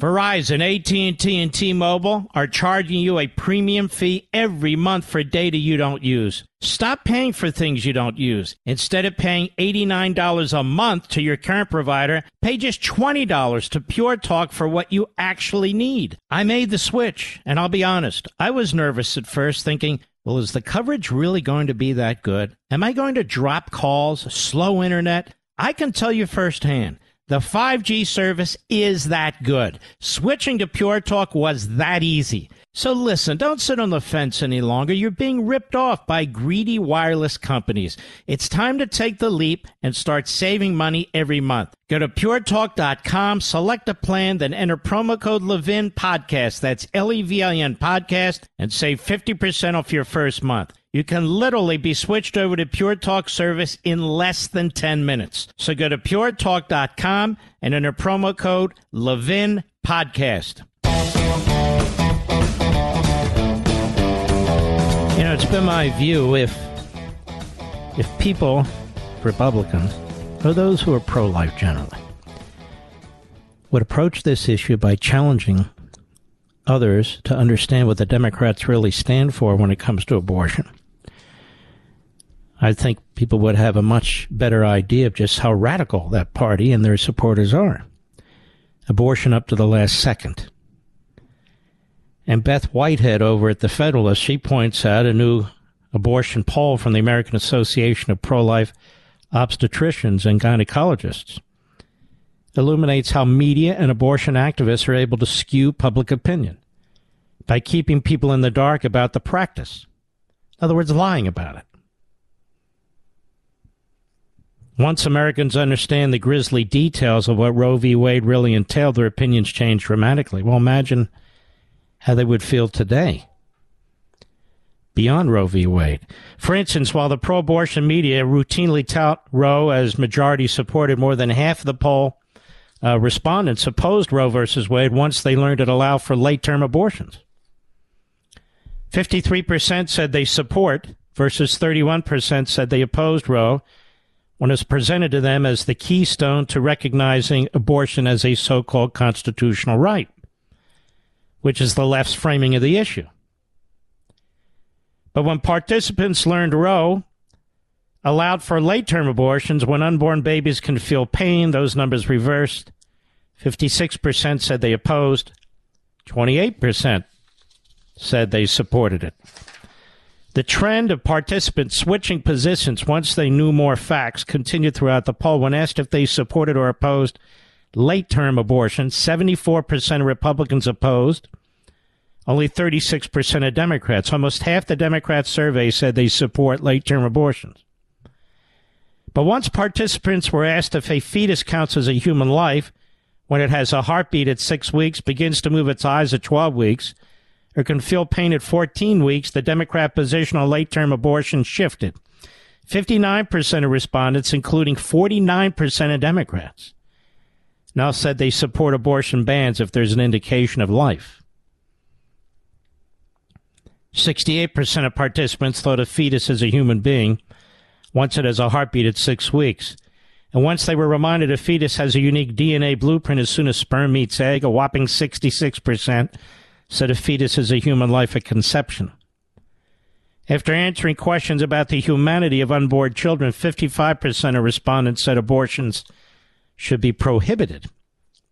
Verizon, AT&T, and T-Mobile are charging you a premium fee every month for data you don't use. Stop paying for things you don't use. Instead of paying $89 a month to your current provider, pay just $20 to Pure Talk for what you actually need. I made the switch, and I'll be honest, I was nervous at first thinking, well, is the coverage really going to be that good? Am I going to drop calls, slow internet? I can tell you firsthand. The 5G service is that good. Switching to Pure Talk was that easy. So listen, don't sit on the fence any longer. You're being ripped off by greedy wireless companies. It's time to take the leap and start saving money every month. Go to puretalk.com, select a plan, then enter promo code Levin Podcast. That's L E V I N Podcast and save 50% off your first month. You can literally be switched over to Pure Talk service in less than 10 minutes. So go to puretalk.com and enter promo code Levin Podcast. You know, it's been my view if if people, Republicans, or those who are pro-life generally, would approach this issue by challenging others to understand what the Democrats really stand for when it comes to abortion. I think people would have a much better idea of just how radical that party and their supporters are. Abortion up to the last second. And Beth Whitehead over at the Federalist, she points out a new abortion poll from the American Association of Pro Life Obstetricians and Gynecologists illuminates how media and abortion activists are able to skew public opinion by keeping people in the dark about the practice. In other words, lying about it. Once Americans understand the grisly details of what Roe v. Wade really entailed, their opinions change dramatically. Well, imagine how they would feel today beyond Roe v. Wade. For instance, while the pro abortion media routinely tout Roe as majority supported, more than half of the poll uh, respondents opposed Roe versus Wade once they learned it allowed for late term abortions. 53% said they support versus 31% said they opposed Roe when it was presented to them as the keystone to recognizing abortion as a so called constitutional right, which is the left's framing of the issue. But when participants learned Roe allowed for late term abortions when unborn babies can feel pain. Those numbers reversed. 56% said they opposed, 28% said they supported it. The trend of participants switching positions once they knew more facts continued throughout the poll. When asked if they supported or opposed late term abortion, 74% of Republicans opposed, only 36% of Democrats. Almost half the Democrats survey said they support late term abortions. But once participants were asked if a fetus counts as a human life when it has a heartbeat at six weeks, begins to move its eyes at 12 weeks, or can feel pain at 14 weeks, the Democrat position on late term abortion shifted. 59% of respondents, including 49% of Democrats, now said they support abortion bans if there's an indication of life. 68% of participants thought a fetus is a human being once it has a heartbeat at six weeks. And once they were reminded a fetus has a unique DNA blueprint as soon as sperm meets egg, a whopping 66% said a fetus is a human life at conception. After answering questions about the humanity of unborn children, 55% of respondents said abortions should be prohibited.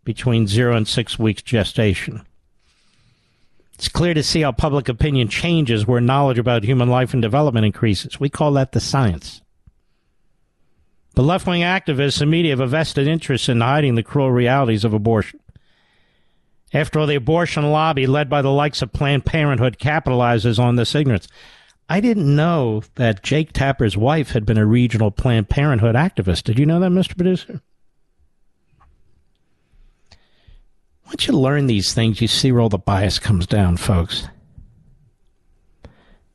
between zero and six weeks gestation. It's clear to see how public opinion changes where knowledge about human life and development increases. We call that the science. The left wing activists and media have a vested interest in hiding the cruel realities of abortion. After all, the abortion lobby, led by the likes of Planned Parenthood, capitalizes on this ignorance. I didn't know that Jake Tapper's wife had been a regional Planned Parenthood activist. Did you know that, Mr. Producer? Once you learn these things, you see where all the bias comes down, folks.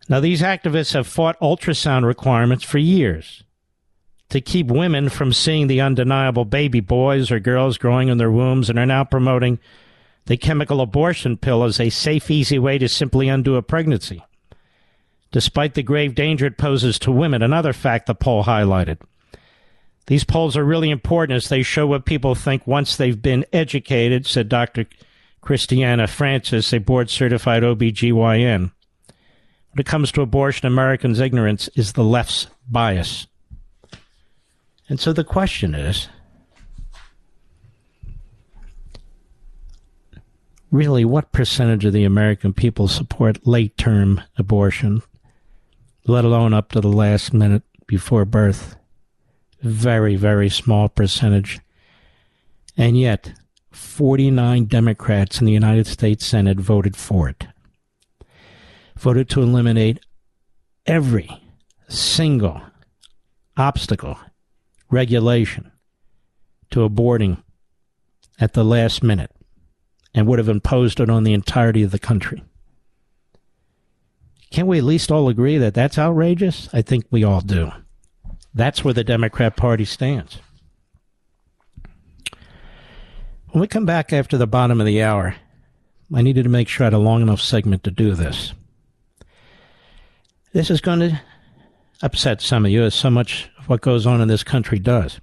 Now, these activists have fought ultrasound requirements for years to keep women from seeing the undeniable baby boys or girls growing in their wombs and are now promoting the chemical abortion pill as a safe, easy way to simply undo a pregnancy. Despite the grave danger it poses to women, another fact the poll highlighted. These polls are really important as they show what people think once they've been educated, said Dr. Christiana Francis, a board certified OBGYN. When it comes to abortion, Americans' ignorance is the left's bias. And so the question is really, what percentage of the American people support late term abortion, let alone up to the last minute before birth? Very, very small percentage. And yet, 49 Democrats in the United States Senate voted for it. Voted to eliminate every single obstacle, regulation to aborting at the last minute and would have imposed it on the entirety of the country. Can't we at least all agree that that's outrageous? I think we all do. That's where the Democrat Party stands. When we come back after the bottom of the hour, I needed to make sure I had a long enough segment to do this. This is going to upset some of you, as so much of what goes on in this country does.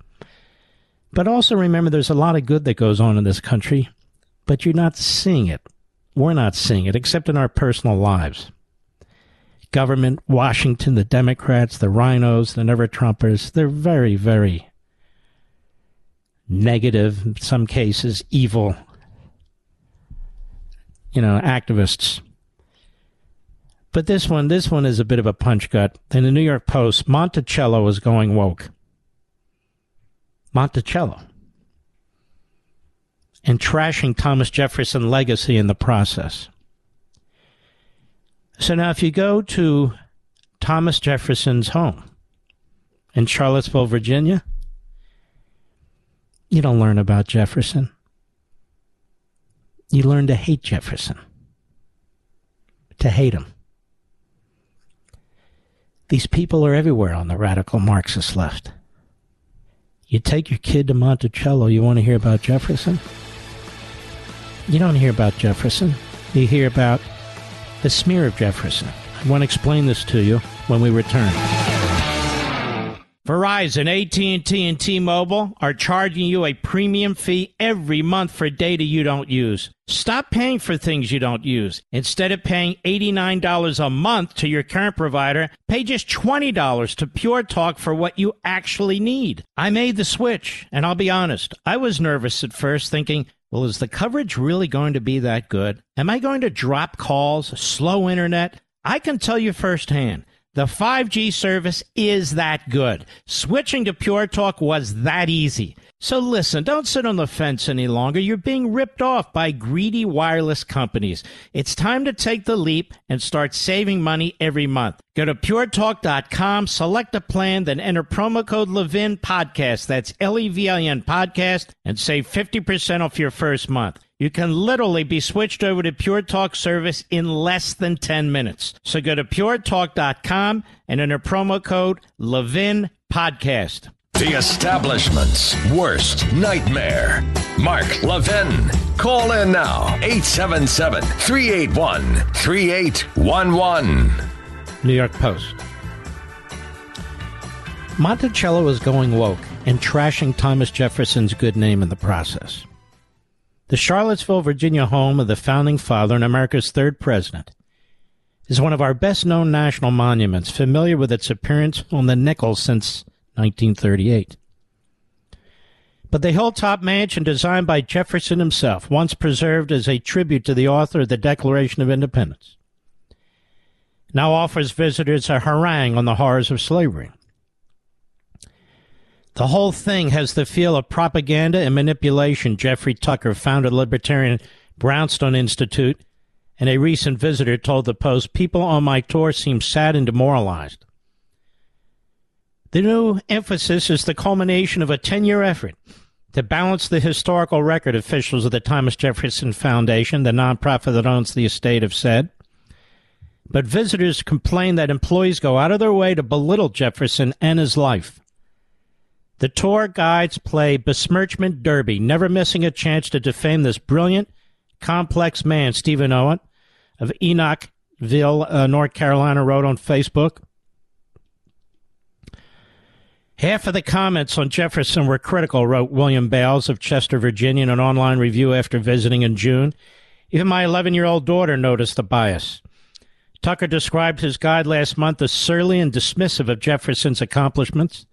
But also remember there's a lot of good that goes on in this country, but you're not seeing it. We're not seeing it, except in our personal lives. Government, Washington, the Democrats, the RINOs, the Never Trumpers, they're very, very negative, in some cases, evil, you know, activists. But this one, this one is a bit of a punch gut. In the New York Post, Monticello is going woke. Monticello and trashing Thomas Jefferson legacy in the process. So now, if you go to Thomas Jefferson's home in Charlottesville, Virginia, you don't learn about Jefferson. You learn to hate Jefferson, to hate him. These people are everywhere on the radical Marxist left. You take your kid to Monticello, you want to hear about Jefferson? You don't hear about Jefferson. You hear about the smear of Jefferson. I want to explain this to you when we return. Verizon, AT&T, and T-Mobile are charging you a premium fee every month for data you don't use. Stop paying for things you don't use. Instead of paying $89 a month to your current provider, pay just $20 to Pure Talk for what you actually need. I made the switch, and I'll be honest, I was nervous at first thinking, well, is the coverage really going to be that good? Am I going to drop calls, slow internet? I can tell you firsthand. The 5G service is that good. Switching to Pure Talk was that easy. So listen, don't sit on the fence any longer. You're being ripped off by greedy wireless companies. It's time to take the leap and start saving money every month. Go to puretalk.com, select a plan, then enter promo code Levin podcast. That's L E V I N podcast and save 50% off your first month. You can literally be switched over to Pure Talk service in less than 10 minutes. So go to puretalk.com and enter promo code Levin podcast. The establishment's worst nightmare. Mark Levin. Call in now 877 381 3811. New York Post. Monticello is going woke and trashing Thomas Jefferson's good name in the process. The Charlottesville, Virginia home of the founding father and America's third president is one of our best known national monuments, familiar with its appearance on the nickel since 1938. But the hilltop mansion designed by Jefferson himself, once preserved as a tribute to the author of the Declaration of Independence, now offers visitors a harangue on the horrors of slavery. The whole thing has the feel of propaganda and manipulation, Jeffrey Tucker, founded the Libertarian Brownstone Institute, and a recent visitor told the Post, People on my tour seem sad and demoralized. The new emphasis is the culmination of a 10 year effort to balance the historical record officials of the Thomas Jefferson Foundation, the nonprofit that owns the estate, have said. But visitors complain that employees go out of their way to belittle Jefferson and his life. The tour guides play besmirchment derby, never missing a chance to defame this brilliant, complex man, Stephen Owen of Enochville, uh, North Carolina, wrote on Facebook. Half of the comments on Jefferson were critical, wrote William Bales of Chester, Virginia, in an online review after visiting in June. Even my 11 year old daughter noticed the bias. Tucker described his guide last month as surly and dismissive of Jefferson's accomplishments.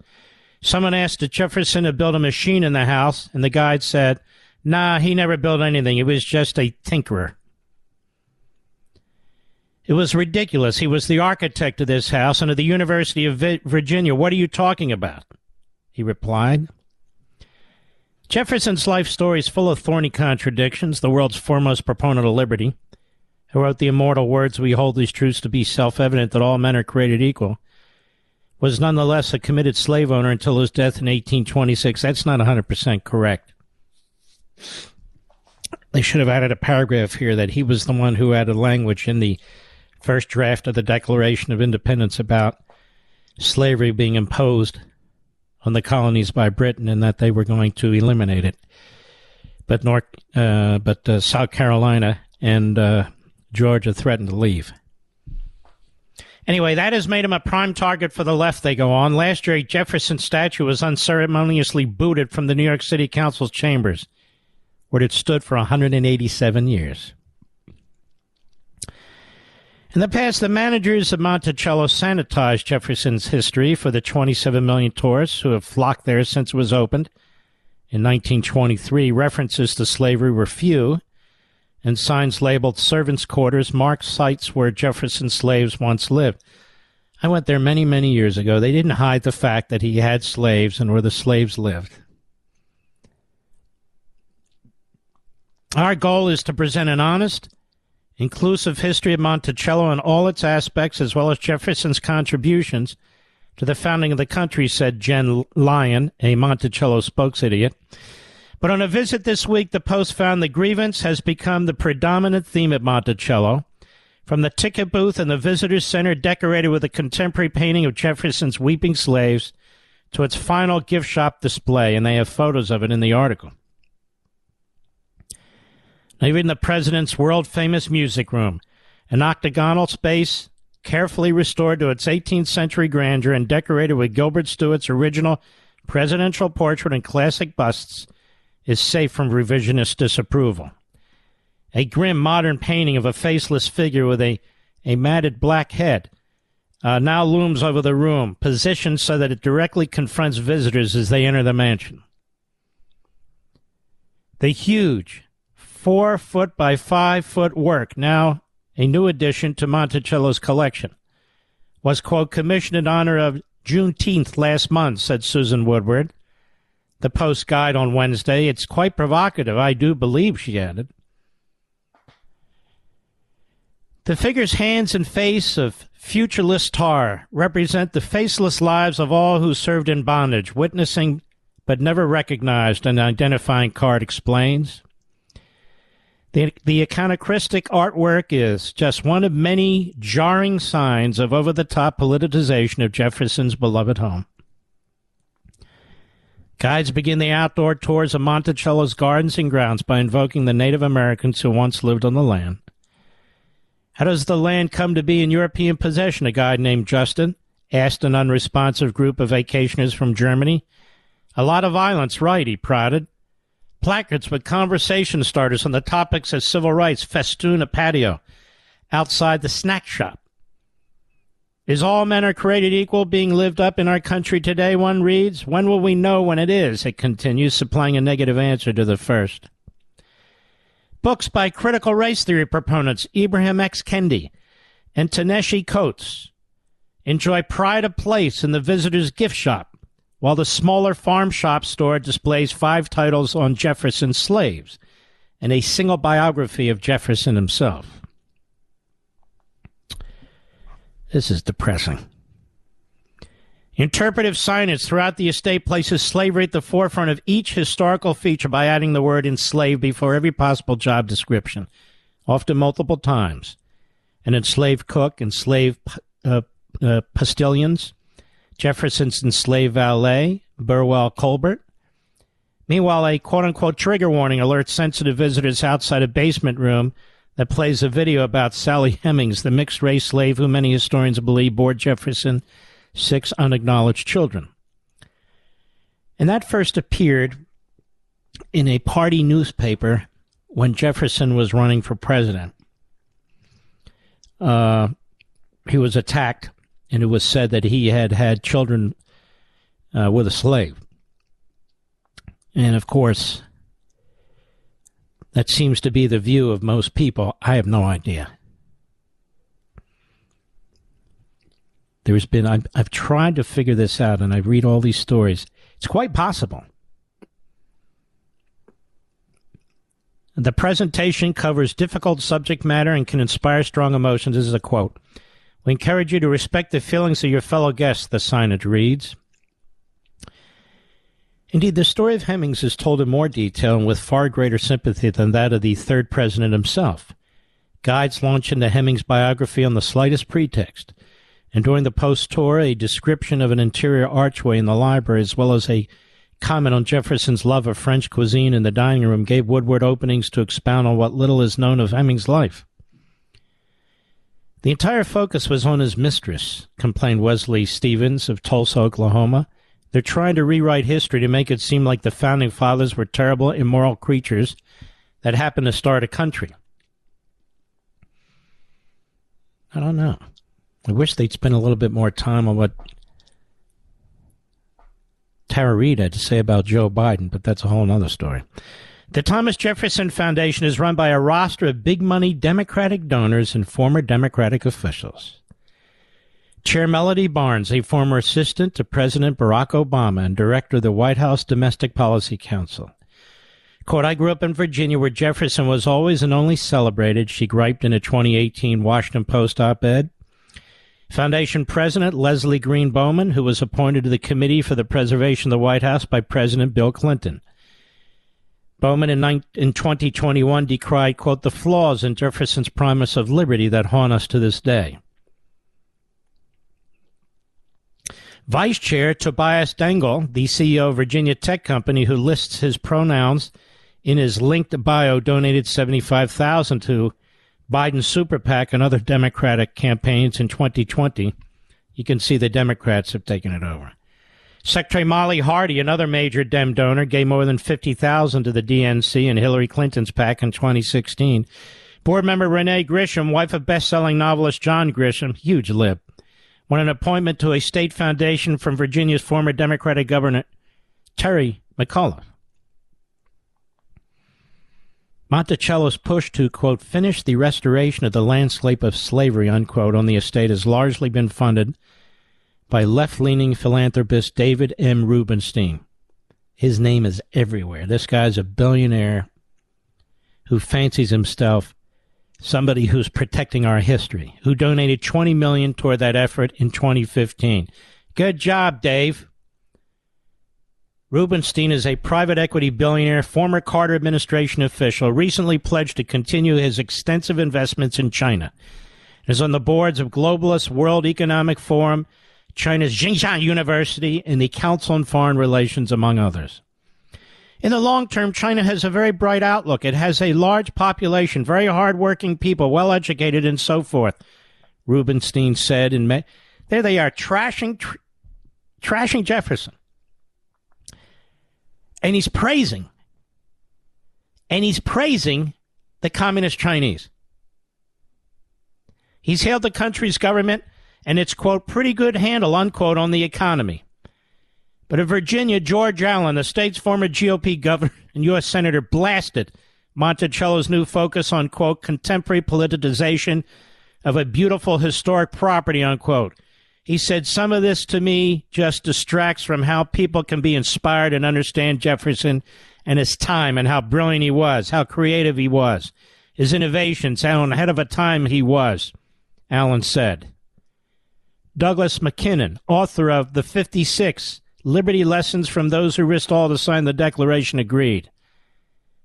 Someone asked if Jefferson had built a machine in the house, and the guide said, Nah, he never built anything. He was just a tinkerer. It was ridiculous. He was the architect of this house and of the University of Virginia. What are you talking about? He replied. Jefferson's life story is full of thorny contradictions. The world's foremost proponent of liberty, who wrote the immortal words, We hold these truths to be self evident that all men are created equal, was nonetheless a committed slave owner until his death in 1826. That's not 100% correct. They should have added a paragraph here that he was the one who added language in the first draft of the Declaration of Independence about slavery being imposed on the colonies by Britain and that they were going to eliminate it. But North, uh, but uh, South Carolina and uh, Georgia threatened to leave. Anyway, that has made him a prime target for the left. They go on. Last year, a Jefferson statue was unceremoniously booted from the New York City Council's chambers, where it stood for 187 years. In the past, the managers of Monticello sanitized Jefferson's history for the 27 million tourists who have flocked there since it was opened. In 1923, references to slavery were few, and signs labeled servants' quarters marked sites where Jefferson's slaves once lived. I went there many, many years ago. They didn't hide the fact that he had slaves and where the slaves lived. Our goal is to present an honest, inclusive history of Monticello and all its aspects, as well as Jefferson's contributions to the founding of the country, said Jen Lyon, a Monticello spokes idiot. But on a visit this week, the Post found the grievance has become the predominant theme at Monticello. From the ticket booth and the visitor's center decorated with a contemporary painting of Jefferson's weeping slaves to its final gift shop display, and they have photos of it in the article. Even the president's world famous music room, an octagonal space carefully restored to its 18th century grandeur and decorated with Gilbert Stuart's original presidential portrait and classic busts, is safe from revisionist disapproval. A grim modern painting of a faceless figure with a, a matted black head uh, now looms over the room, positioned so that it directly confronts visitors as they enter the mansion. The huge, four foot by five foot work, now a new addition to Monticello's collection, was, quote, commissioned in honor of Juneteenth last month, said Susan Woodward. The Post guide on Wednesday. It's quite provocative, I do believe, she added. The figure's hands and face of futureless tar represent the faceless lives of all who served in bondage, witnessing but never recognized, an identifying card explains. The, the iconoclastic artwork is just one of many jarring signs of over the top politicization of Jefferson's beloved home. Guides begin the outdoor tours of Monticello's gardens and grounds by invoking the Native Americans who once lived on the land. How does the land come to be in European possession? A guide named Justin asked an unresponsive group of vacationers from Germany. A lot of violence, right, he prodded. Placards with conversation starters on the topics of civil rights festoon a patio outside the snack shop. Is all men are created equal being lived up in our country today? One reads. When will we know when it is? It continues, supplying a negative answer to the first. Books by critical race theory proponents Ibrahim X. Kendi and Ta-Nehisi Coates enjoy pride of place in the visitor's gift shop, while the smaller farm shop store displays five titles on Jefferson's slaves and a single biography of Jefferson himself. This is depressing. Interpretive signage throughout the estate places slavery at the forefront of each historical feature by adding the word enslaved before every possible job description, often multiple times. An enslaved cook, enslaved uh, uh, postilions, Jefferson's enslaved valet, Burwell Colbert. Meanwhile, a quote unquote trigger warning alerts sensitive visitors outside a basement room that plays a video about Sally Hemings, the mixed race slave who many historians believe bore Jefferson six unacknowledged children. And that first appeared in a party newspaper when Jefferson was running for president. Uh, he was attacked, and it was said that he had had children uh, with a slave. And of course, that seems to be the view of most people. I have no idea. There's been, I've, I've tried to figure this out and I read all these stories. It's quite possible. The presentation covers difficult subject matter and can inspire strong emotions. This is a quote. We encourage you to respect the feelings of your fellow guests, the signage reads. Indeed, the story of Hemings is told in more detail and with far greater sympathy than that of the third president himself. Guides launch into Hemings' biography on the slightest pretext, and during the post tour, a description of an interior archway in the library, as well as a comment on Jefferson's love of French cuisine in the dining room, gave Woodward openings to expound on what little is known of Hemings' life. The entire focus was on his mistress, complained Wesley Stevens of Tulsa, Oklahoma. They're trying to rewrite history to make it seem like the founding fathers were terrible, immoral creatures that happened to start a country. I don't know. I wish they'd spend a little bit more time on what Tara Reade had to say about Joe Biden, but that's a whole other story. The Thomas Jefferson Foundation is run by a roster of big money Democratic donors and former Democratic officials. Chair Melody Barnes, a former assistant to President Barack Obama and director of the White House Domestic Policy Council. Quote, I grew up in Virginia where Jefferson was always and only celebrated, she griped in a 2018 Washington Post op ed. Foundation President Leslie Greene Bowman, who was appointed to the Committee for the Preservation of the White House by President Bill Clinton. Bowman in, in 2021 decried, quote, the flaws in Jefferson's promise of liberty that haunt us to this day. Vice Chair Tobias Dengel, the CEO of Virginia Tech Company, who lists his pronouns in his linked bio, donated 75000 to Biden's super PAC and other Democratic campaigns in 2020. You can see the Democrats have taken it over. Secretary Molly Hardy, another major Dem donor, gave more than 50000 to the DNC and Hillary Clinton's PAC in 2016. Board member Renee Grisham, wife of best-selling novelist John Grisham, huge lib, won an appointment to a state foundation from Virginia's former Democratic governor, Terry McAuliffe. Monticello's push to, quote, finish the restoration of the landscape of slavery, unquote, on the estate has largely been funded by left leaning philanthropist David M. Rubenstein. His name is everywhere. This guy's a billionaire who fancies himself somebody who's protecting our history, who donated 20 million toward that effort in 2015. Good job, Dave. Rubenstein is a private equity billionaire, former Carter administration official, recently pledged to continue his extensive investments in China. Is on the boards of Globalist World Economic Forum, China's Xinjiang University, and the Council on Foreign Relations, among others. In the long term, China has a very bright outlook. It has a large population, very hardworking people, well educated, and so forth. Rubenstein said in May. There they are, trashing, tr- trashing Jefferson. And he's praising, and he's praising the communist Chinese. He's hailed the country's government and its, quote, pretty good handle, unquote, on the economy. But in Virginia, George Allen, the state's former GOP governor and U.S. Senator, blasted Monticello's new focus on, quote, contemporary politicization of a beautiful historic property, unquote. He said, Some of this to me just distracts from how people can be inspired and understand Jefferson and his time and how brilliant he was, how creative he was, his innovations, how ahead of a time he was, Allen said. Douglas Mackinnon, author of The 56 Liberty Lessons from Those Who Risked All to Sign the Declaration, agreed.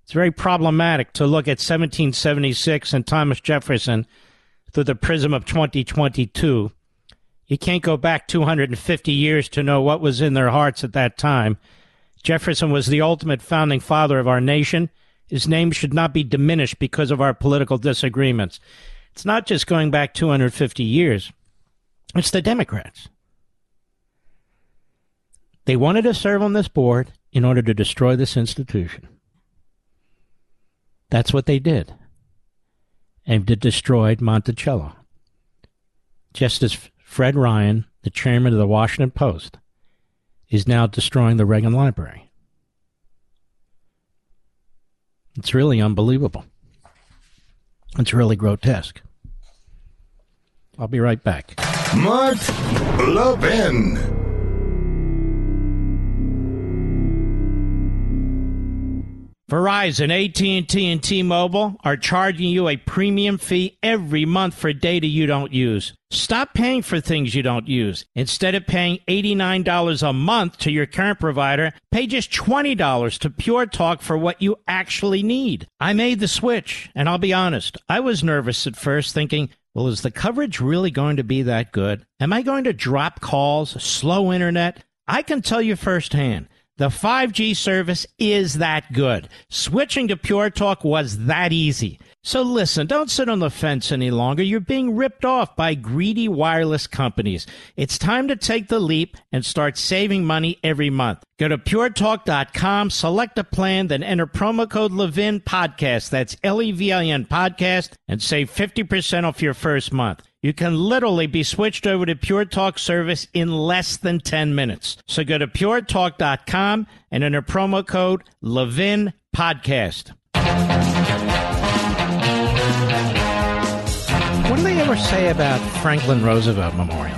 It's very problematic to look at 1776 and Thomas Jefferson through the prism of 2022. You can't go back 250 years to know what was in their hearts at that time. Jefferson was the ultimate founding father of our nation. His name should not be diminished because of our political disagreements. It's not just going back 250 years, it's the Democrats. They wanted to serve on this board in order to destroy this institution. That's what they did. And it destroyed Monticello. Just as Fred Ryan, the chairman of the Washington Post, is now destroying the Reagan Library. It's really unbelievable. It's really grotesque. I'll be right back. Mark Levin. Verizon, AT&T, and T-Mobile are charging you a premium fee every month for data you don't use. Stop paying for things you don't use. Instead of paying $89 a month to your current provider, pay just $20 to Pure Talk for what you actually need. I made the switch, and I'll be honest, I was nervous at first thinking, well, is the coverage really going to be that good? Am I going to drop calls, slow internet? I can tell you firsthand. The 5G service is that good. Switching to Pure Talk was that easy. So listen, don't sit on the fence any longer. You're being ripped off by greedy wireless companies. It's time to take the leap and start saving money every month. Go to puretalk.com, select a plan, then enter promo code Levin Podcast. That's L E V I N Podcast and save 50% off your first month. You can literally be switched over to Pure Talk service in less than 10 minutes. So go to puretalk.com and enter promo code Levin Podcast. What do they ever say about Franklin Roosevelt Memorial?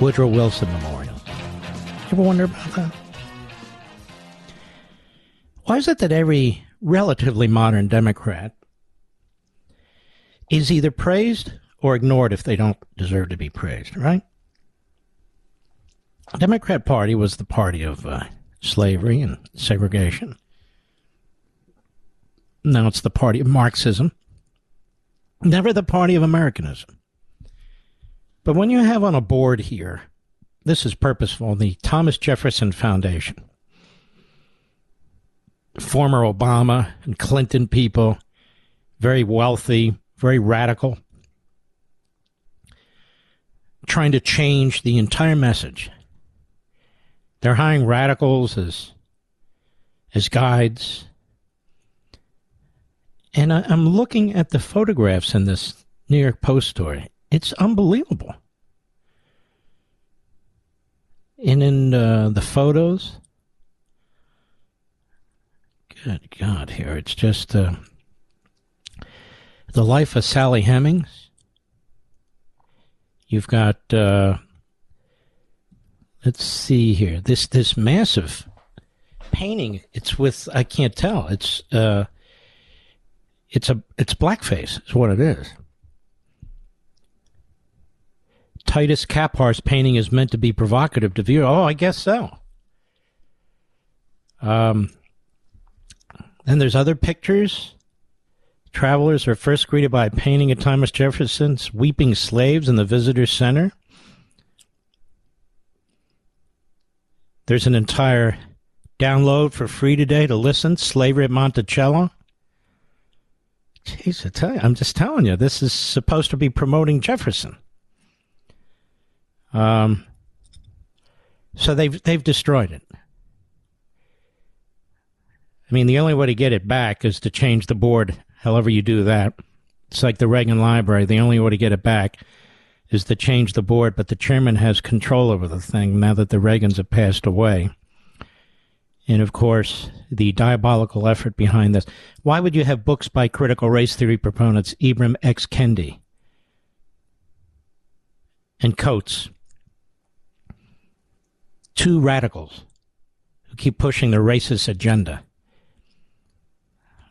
Woodrow Wilson Memorial. You ever wonder about that? Why is it that every relatively modern Democrat is either praised or ignored if they don't deserve to be praised, right? The Democrat Party was the party of uh, slavery and segregation. Now it's the party of Marxism, never the party of Americanism. But when you have on a board here, this is purposeful, the Thomas Jefferson Foundation, former Obama and Clinton people, very wealthy, very radical, trying to change the entire message. They're hiring radicals as as guides. And I, am looking at the photographs in this New York Post story. It's unbelievable. And in uh, the photos, good God, here it's just. Uh, the Life of Sally Hemings. You've got uh, let's see here. This this massive painting. It's with I can't tell. It's uh, it's a it's blackface. Is what it is. Titus Kaphar's painting is meant to be provocative to view. Oh, I guess so. Um, then there's other pictures. Travelers are first greeted by a painting of Thomas Jefferson's weeping slaves in the visitor center. There's an entire download for free today to listen. Slavery at Monticello. Jeez, I tell you, I'm just telling you, this is supposed to be promoting Jefferson. Um, so they've they've destroyed it. I mean, the only way to get it back is to change the board however you do that. It's like the Reagan Library. The only way to get it back is to change the board, but the chairman has control over the thing now that the Reagans have passed away. And of course, the diabolical effort behind this. Why would you have books by critical race theory proponents Ibram X. Kendi and Coates? Two radicals who keep pushing the racist agenda.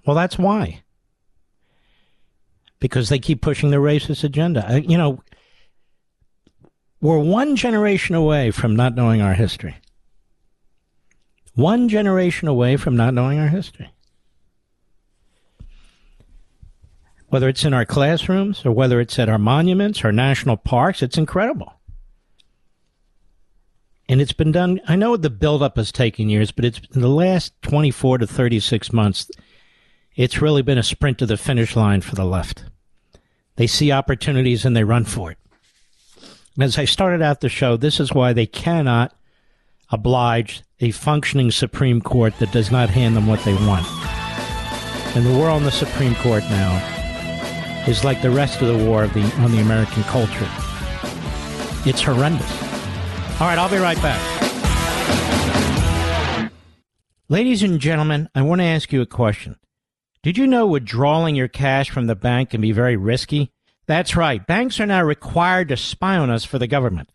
Well, that's why. Because they keep pushing the racist agenda. You know, we're one generation away from not knowing our history. One generation away from not knowing our history. Whether it's in our classrooms or whether it's at our monuments or national parks, it's incredible. And it's been done. I know the buildup has taken years, but it's in the last 24 to 36 months, it's really been a sprint to the finish line for the left. They see opportunities and they run for it. And as I started out the show, this is why they cannot oblige a functioning Supreme Court that does not hand them what they want. And the war on the Supreme Court now is like the rest of the war of the, on the American culture. It's horrendous. All right, I'll be right back. Ladies and gentlemen, I want to ask you a question. Did you know withdrawing your cash from the bank can be very risky? That's right. Banks are now required to spy on us for the government,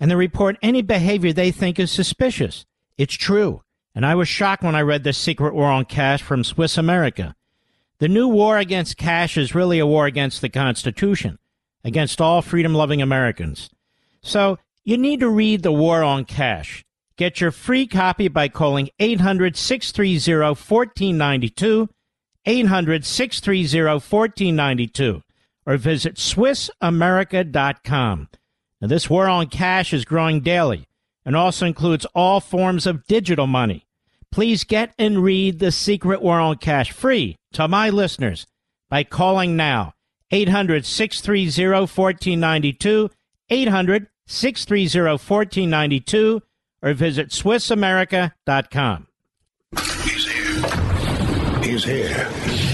and they report any behavior they think is suspicious. It's true. And I was shocked when I read The Secret War on Cash from Swiss America. The new war against cash is really a war against the Constitution, against all freedom loving Americans. So you need to read The War on Cash. Get your free copy by calling 800 630 1492, 800 630 1492, or visit SwissAmerica.com. Now, this war on cash is growing daily and also includes all forms of digital money. Please get and read The Secret War on Cash free to my listeners by calling now 800 630 1492, 800 630 1492, or visit SwissAmerica.com. He's here. He's here.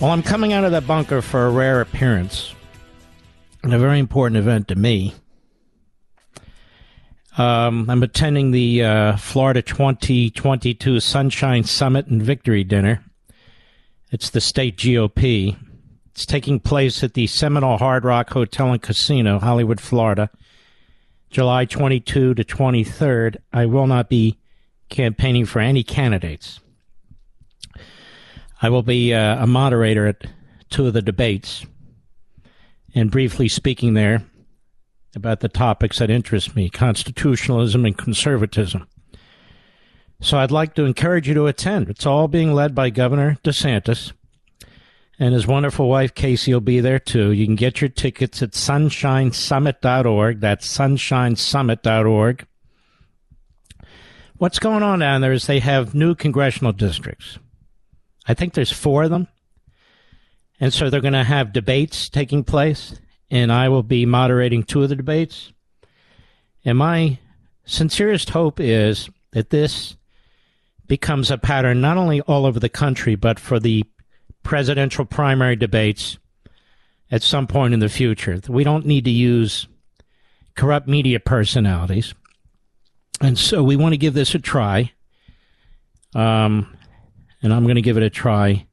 Well, I'm coming out of the bunker for a rare appearance and a very important event to me. Um, I'm attending the uh, Florida 2022 Sunshine Summit and Victory Dinner. It's the state GOP. It's taking place at the Seminole Hard Rock Hotel and Casino, Hollywood, Florida, July 22 to 23rd. I will not be campaigning for any candidates. I will be uh, a moderator at two of the debates and briefly speaking there about the topics that interest me constitutionalism and conservatism. So I'd like to encourage you to attend. It's all being led by Governor DeSantis. And his wonderful wife, Casey, will be there too. You can get your tickets at sunshinesummit.org. That's sunshinesummit.org. What's going on down there is they have new congressional districts. I think there's four of them. And so they're going to have debates taking place, and I will be moderating two of the debates. And my sincerest hope is that this becomes a pattern not only all over the country, but for the presidential primary debates at some point in the future. We don't need to use corrupt media personalities. And so we want to give this a try. Um, and I'm going to give it a try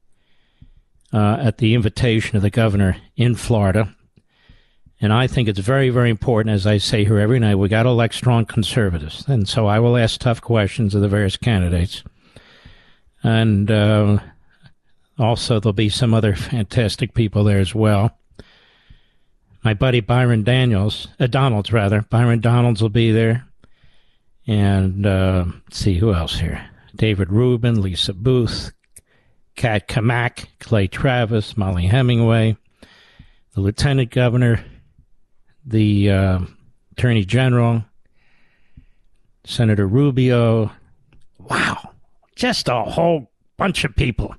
uh, at the invitation of the governor in Florida. And I think it's very, very important, as I say here every night, we got to elect strong conservatives. And so I will ask tough questions of the various candidates. And uh, also, there'll be some other fantastic people there as well. My buddy Byron Daniels, uh, Donalds rather, Byron Donalds will be there. And uh, see who else here. David Rubin, Lisa Boothe, Kat Cammack, Clay Travis, Mollie Hemingway. the lieutenant governor, the uh, attorney general, Senator Rubio. Wow, just a whole bunch of people.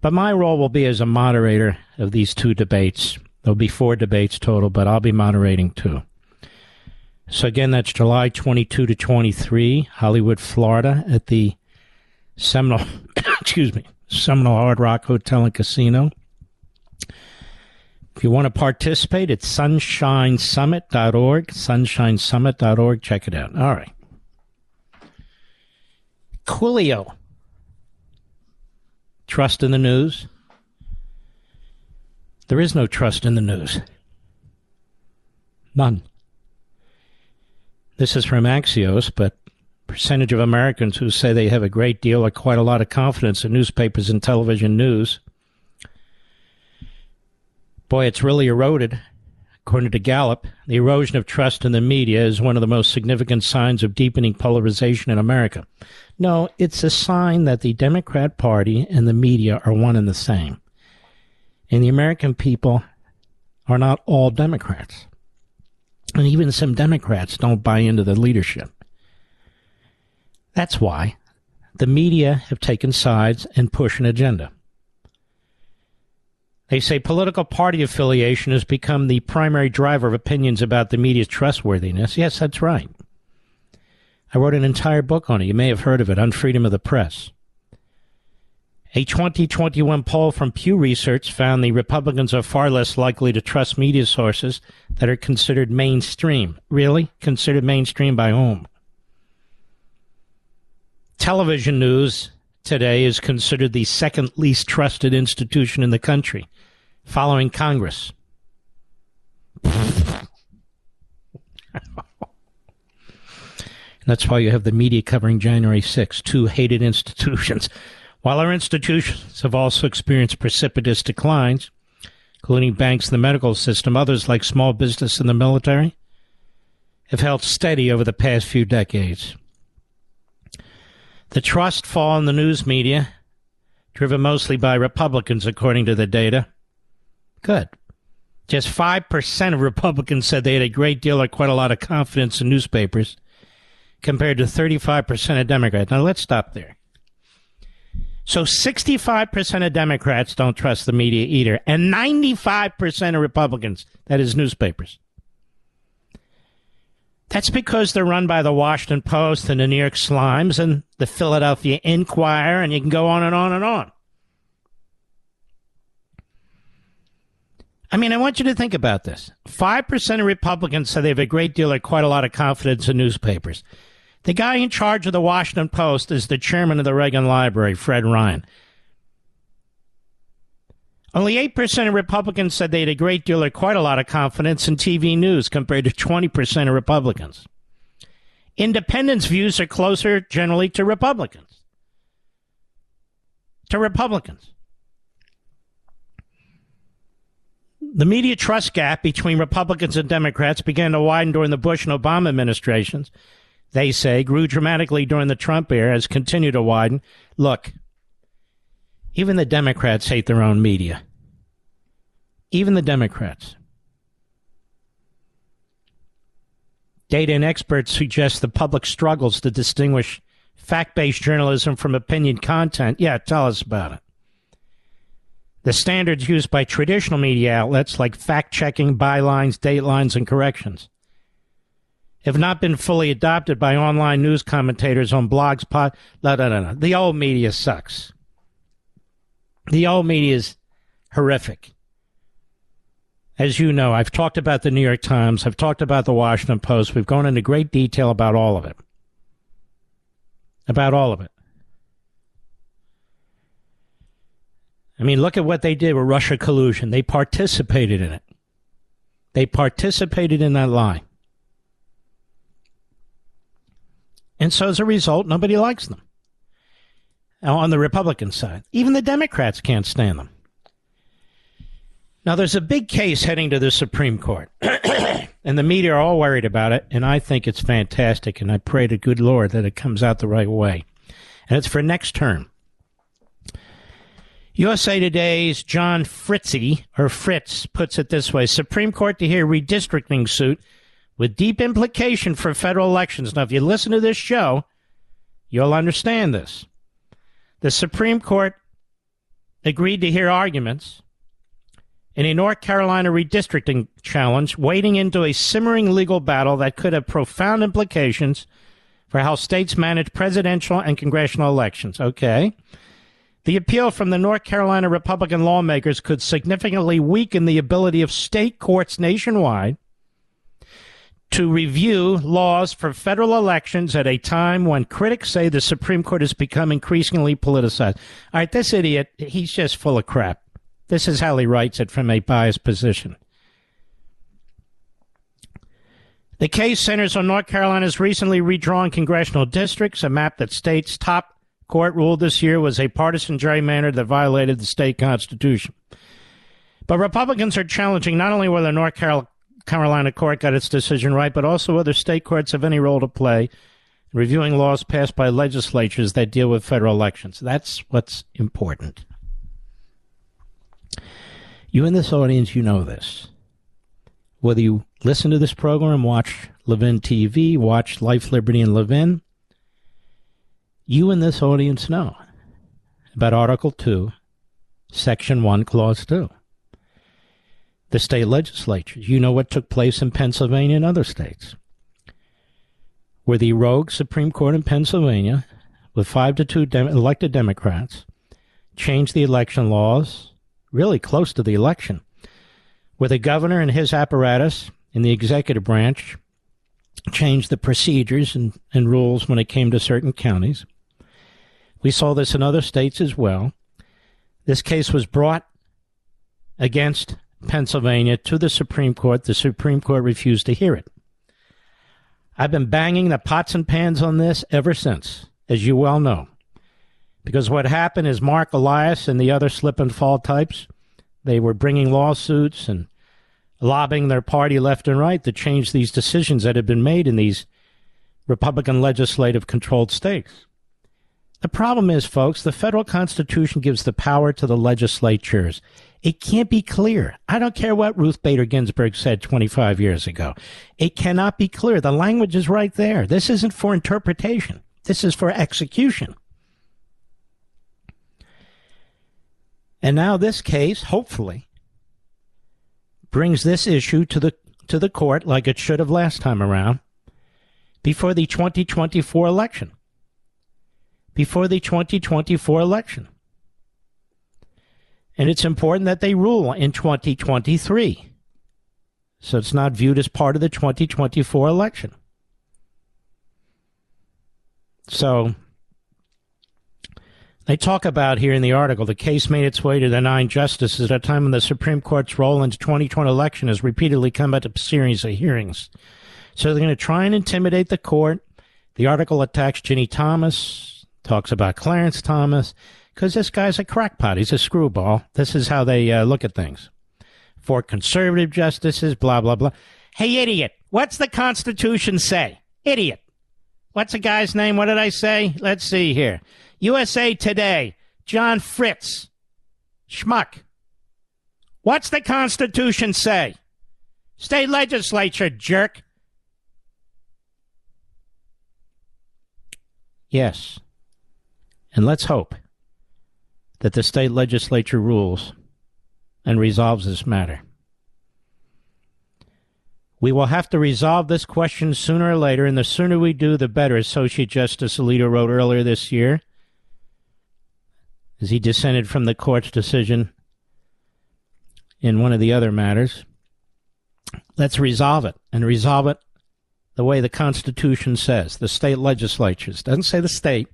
But my role will be as a moderator of these two debates. There'll be four debates total, but I'll be moderating two. So again, that's July 22 to 23, Hollywood, Florida, at the Seminole, excuse me, Seminole Hard Rock Hotel and Casino. If you want to participate, it's sunshinesummit.org, sunshinesummit.org. Check it out. All right. Coolio. Trust in the news? There is no trust in the news. None. This is from Axios, but percentage of Americans who say they have a great deal or quite a lot of confidence in newspapers and television news. Boy, it's really eroded. According to Gallup, the erosion of trust in the media is one of the most significant signs of deepening polarization in America. No, it's a sign that the Democrat Party and the media are one and the same. And the American people are not all Democrats. And even some Democrats don't buy into the leadership. That's why the media have taken sides and push an agenda. They say political party affiliation has become the primary driver of opinions about the media's trustworthiness. Yes, that's right. I wrote an entire book on it. You may have heard of it on freedom of the press. A 2021 poll from Pew Research found the Republicans are far less likely to trust media sources that are considered mainstream. Really? Considered mainstream by whom? Television news today is considered the second least trusted institution in the country, following Congress. That's why you have the media covering January 6, two hated institutions. While our institutions have also experienced precipitous declines, including banks and the medical system, others like small business and the military have held steady over the past few decades. The trust fall in the news media, driven mostly by Republicans, according to the data. Good. Just 5% of Republicans said they had a great deal or quite a lot of confidence in newspapers compared to 35% of Democrats. Now let's stop there. So 65% of Democrats don't trust the media either, and 95% of Republicans, that is newspapers. That's because they're run by the Washington Post and the New York Slimes and the Philadelphia Inquirer, and you can go on and on and on. I mean, I want you to think about this. 5% of Republicans say they have a great deal or quite a lot of confidence in newspapers. The guy in charge of the Washington Post is the chairman of the Reagan Library, Fred Ryan. Only 8% of Republicans said they had a great deal or quite a lot of confidence in TV news compared to 20% of Republicans. Independents' views are closer generally to Republicans. To Republicans. The media trust gap between Republicans and Democrats began to widen during the Bush and Obama administrations. They say grew dramatically during the Trump era, has continued to widen. Look, even the Democrats hate their own media. Even the Democrats. Data and experts suggest the public struggles to distinguish fact based journalism from opinion content. Yeah, tell us about it. The standards used by traditional media outlets like fact checking, bylines, datelines, and corrections have not been fully adopted by online news commentators on blogs. Pod, no, no, no, no. The old media sucks. The old media is horrific. As you know, I've talked about the New York Times, I've talked about the Washington Post. We've gone into great detail about all of it. About all of it. I mean, look at what they did with Russia collusion. They participated in it. They participated in that lie. And so as a result, nobody likes them. On the Republican side, even the Democrats can't stand them. Now, there's a big case heading to the Supreme Court, and the media are all worried about it, and I think it's fantastic, and I pray to good Lord that it comes out the right way. And it's for next term. USA Today's John Fritzy, or Fritz, puts it this way Supreme Court to hear redistricting suit with deep implication for federal elections. Now, if you listen to this show, you'll understand this. The Supreme Court agreed to hear arguments in a North Carolina redistricting challenge, wading into a simmering legal battle that could have profound implications for how states manage presidential and congressional elections. Okay. The appeal from the North Carolina Republican lawmakers could significantly weaken the ability of state courts nationwide to review laws for federal elections at a time when critics say the Supreme Court has become increasingly politicized. All right, this idiot, he's just full of crap. This is how he writes it from a biased position. The case centers on North Carolina's recently redrawn congressional districts, a map that states top court ruled this year was a partisan gerrymander that violated the state constitution. But Republicans are challenging not only whether North Carolina court got its decision right, but also whether state courts have any role to play in reviewing laws passed by legislatures that deal with federal elections. That's what's important. You in this audience, you know this. Whether you listen to this program, watch Levin TV, watch Life, Liberty, and Levin, you in this audience know about Article 2, Section 1, Clause 2. The state legislatures. You know what took place in Pennsylvania and other states. Where the rogue Supreme Court in Pennsylvania, with five to two dem- elected Democrats, changed the election laws really close to the election, where the governor and his apparatus in the executive branch changed the procedures and, and rules when it came to certain counties we saw this in other states as well. This case was brought against Pennsylvania to the Supreme Court. The Supreme Court refused to hear it. I've been banging the pots and pans on this ever since, as you well know. Because what happened is Marc Elias and the other slip and fall types, they were bringing lawsuits and lobbying their party left and right to change these decisions that had been made in these Republican legislative controlled states. The problem is, folks, the federal constitution gives the power to the legislatures. It can't be clear. I don't care what Ruth Bader Ginsburg said 25 years ago. It cannot be clear. The language is right there. This isn't for interpretation. This is for execution. And now this case, hopefully, brings this issue to the to the court like it should have last time around before the 2024 election before the 2024 election. And it's important that they rule in 2023. So it's not viewed as part of the 2024 election. So they talk about here in the article the case made its way to the nine justices at a time when the Supreme Court's role in the 2020 election has repeatedly come at a series of hearings. So they're going to try and intimidate the court. The article attacks Ginny Thomas, talks about Clarence Thomas, because this guy's a crackpot. He's a screwball. This is how they uh, look at things. For conservative justices, blah, blah, blah. Hey, idiot, what's the Constitution say? Idiot. What's the guy's name? What did I say? Let's see here. USA Today, John Fritz. Schmuck. What's the Constitution say? State legislature, jerk. Yes. And let's hope that the state legislature rules and resolves this matter. We will have to resolve this question sooner or later, and the sooner we do, the better, Associate Justice Alito wrote earlier this year as he dissented from the court's decision in one of the other matters. Let's resolve it, and resolve it the way the Constitution says, the state legislatures. Doesn't say the state,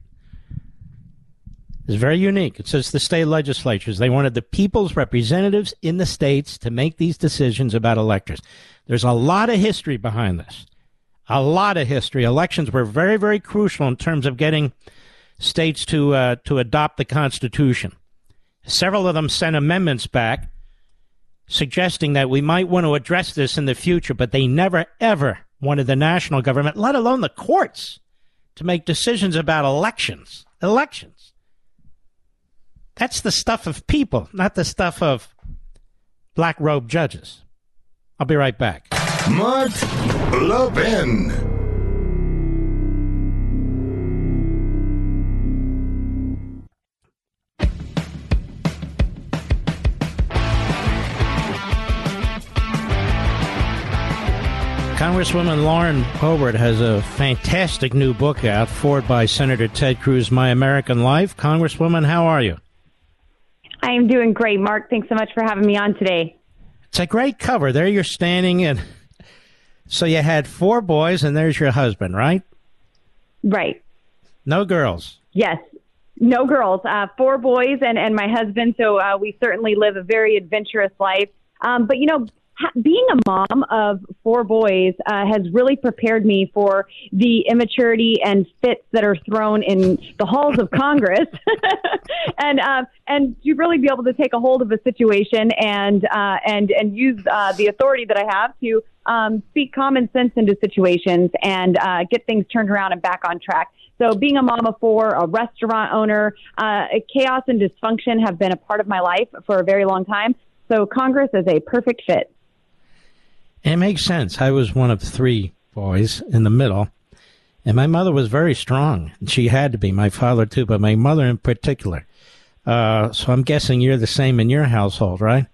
is very unique. It says the state legislatures, they wanted the people's representatives in the states to make these decisions about electors. There's a lot of history behind this. A lot of history. Elections were very, very crucial in terms of getting states to uh, to adopt the Constitution. Several of them sent amendments back suggesting that we might want to address this in the future, but they never, ever wanted the national government, let alone the courts, to make decisions about elections. Elections. That's the stuff of people, not the stuff of black robe judges. I'll be right back. Mark Levin. Congresswoman Lauren Boebert has a fantastic new book out, forward by Senator Ted Cruz, My American Life. Congresswoman, how are you? I am doing great, Mark. Thanks so much for having me on today. It's a great cover. There you're standing, and so you had four boys, and there's your husband, right? Right. No girls. Yes. No girls. Uh, four boys and, and my husband. So uh, we certainly live a very adventurous life. Um, but, you know, being a mom of four boys uh, has really prepared me for the immaturity and fits that are thrown in the halls of Congress, and uh, and to really be able to take a hold of a situation and uh, and and use uh, the authority that I have to um, speak common sense into situations and uh, get things turned around and back on track. So, being a mom of four, a restaurant owner, uh, chaos and dysfunction have been a part of my life for a very long time. So, Congress is a perfect fit. It makes sense. I was one of three boys in the middle, and my mother was very strong. She had to be, my father too, but my mother in particular. Uh, so I'm guessing you're the same in your household, right?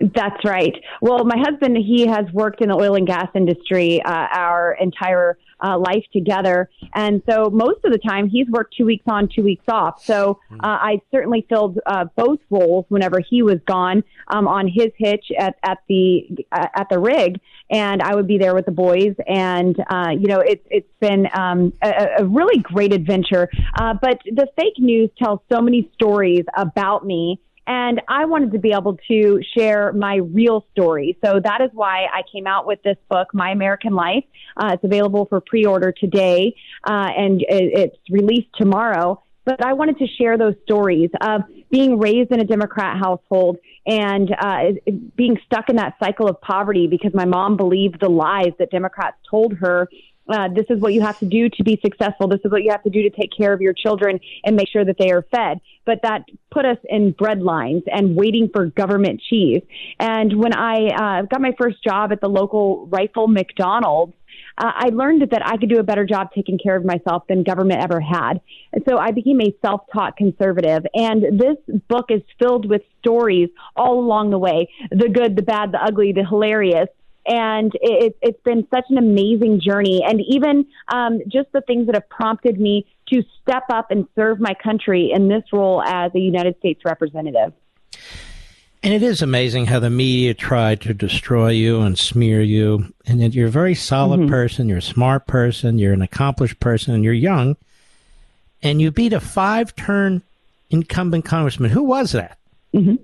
That's right. Well, my husband, he has worked in the oil and gas industry uh, our entire uh, life together. And so most of the time he's worked two weeks on, two weeks off. So hmm. uh, I certainly filled uh, both roles whenever he was gone um, on his hitch at, at the uh, at the rig, and I would be there with the boys. And uh, you know, it's it's been um, a, a really great adventure. Uh, but the fake news tells so many stories about me and I wanted to be able to share my real story. So that is why I came out with this book, My American Life. Uh, it's available for pre order today, uh, and it's released tomorrow. But I wanted to share those stories of being raised in a Democrat household and uh, being stuck in that cycle of poverty because my mom believed the lies that Democrats told her uh, this is what you have to do to be successful. This is what you have to do to take care of your children and make sure that they are fed. But that put us in bread lines and waiting for government cheese. And when I uh, got my first job at the local Rifle McDonald's, uh, I learned that I could do a better job taking care of myself than government ever had. And so I became a self taught conservative. And this book is filled with stories all along the way the good, the bad, the ugly, the hilarious and it, it's been such an amazing journey. And even um, just the things that have prompted me to step up and serve my country in this role as a United States representative. And it is amazing how the media tried to destroy you and smear you. And yet you're a very solid mm-hmm. person, you're a smart person, you're an accomplished person, and you're young. And you beat a five term incumbent congressman. Who was that? Mm-hmm.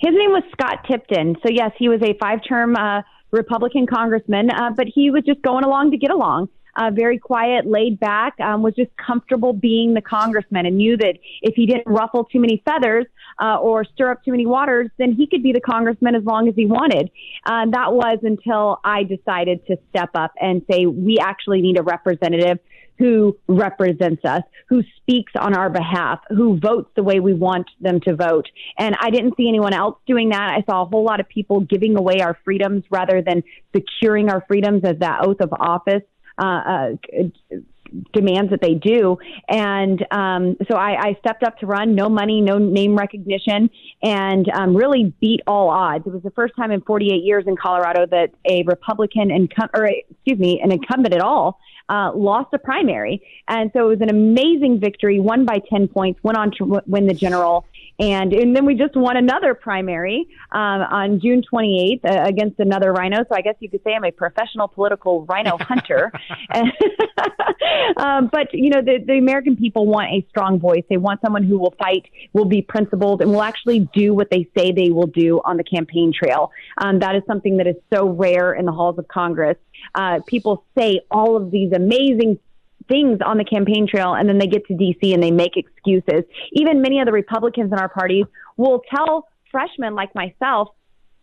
His name was Scott Tipton. So, yes, he was a five term uh, Republican congressman, uh, but he was just going along to get along. Uh, very quiet, laid back, um, was just comfortable being the congressman and knew that if he didn't ruffle too many feathers uh, or stir up too many waters, then he could be the congressman as long as he wanted. Uh, that was until I decided to step up and say, we actually need a representative who represents us, who speaks on our behalf, who votes the way we want them to vote. And I didn't see anyone else doing that. I saw a whole lot of people giving away our freedoms rather than securing our freedoms as that oath of office. Uh, uh, demands that they do. And um, so I, I, stepped up to run, no money, no name recognition, and um, really beat all odds. It was the first time in 48 years in Colorado that a Republican, incum- or excuse me, an incumbent at all uh, lost a primary. And so it was an amazing victory, won by 10 points, went on to w- win the general. And, and then we just won another primary um, on June 28th uh, against another RINO. So I guess you could say I'm a professional political RINO hunter. um, but, you know, the, the American people want a strong voice. They want someone who will fight, will be principled, and will actually do what they say they will do on the campaign trail. Um, that is something that is so rare in the halls of Congress. Uh, people say all of these amazing things on the campaign trail and then they get to DC and they make excuses. Even many of the Republicans in our party will tell freshmen like myself,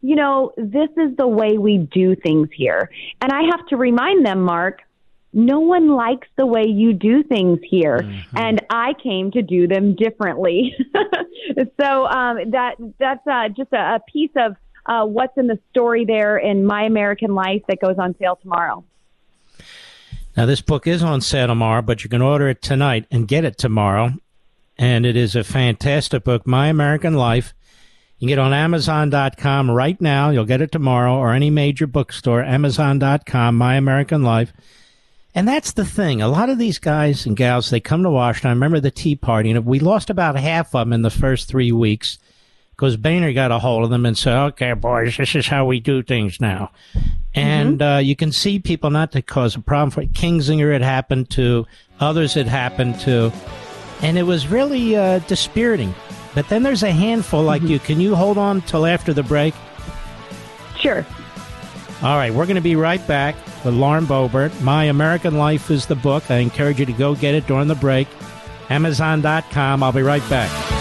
you know, this is the way we do things here. And I have to remind them, Mark, no one likes the way you do things here, mm-hmm. and I came to do them differently. so um, that that's uh, just a, a piece of uh, what's in the story there in My American Life that goes on sale tomorrow. Now, this book is on sale tomorrow, but you can order it tonight and get it tomorrow. And it is a fantastic book, My American Life. You can get on Amazon.com right now. You'll get it tomorrow or any major bookstore, Amazon.com, My American Life. And that's the thing. A lot of these guys and gals, they come to Washington. I remember the Tea Party, and we lost about half of them in the first three weeks because Boehner got a hold of them and said, okay, boys, this is how we do things now. And mm-hmm. uh, you can see people not to cause a problem for Kinzinger it happened to, others it happened to. And it was really uh, dispiriting. But then there's a handful like mm-hmm. you. Can you hold on till after the break? Sure. All right, we're going to be right back with Lauren Boebert. My American Life is the book. I encourage you to go get it during the break. Amazon.com. I'll be right back.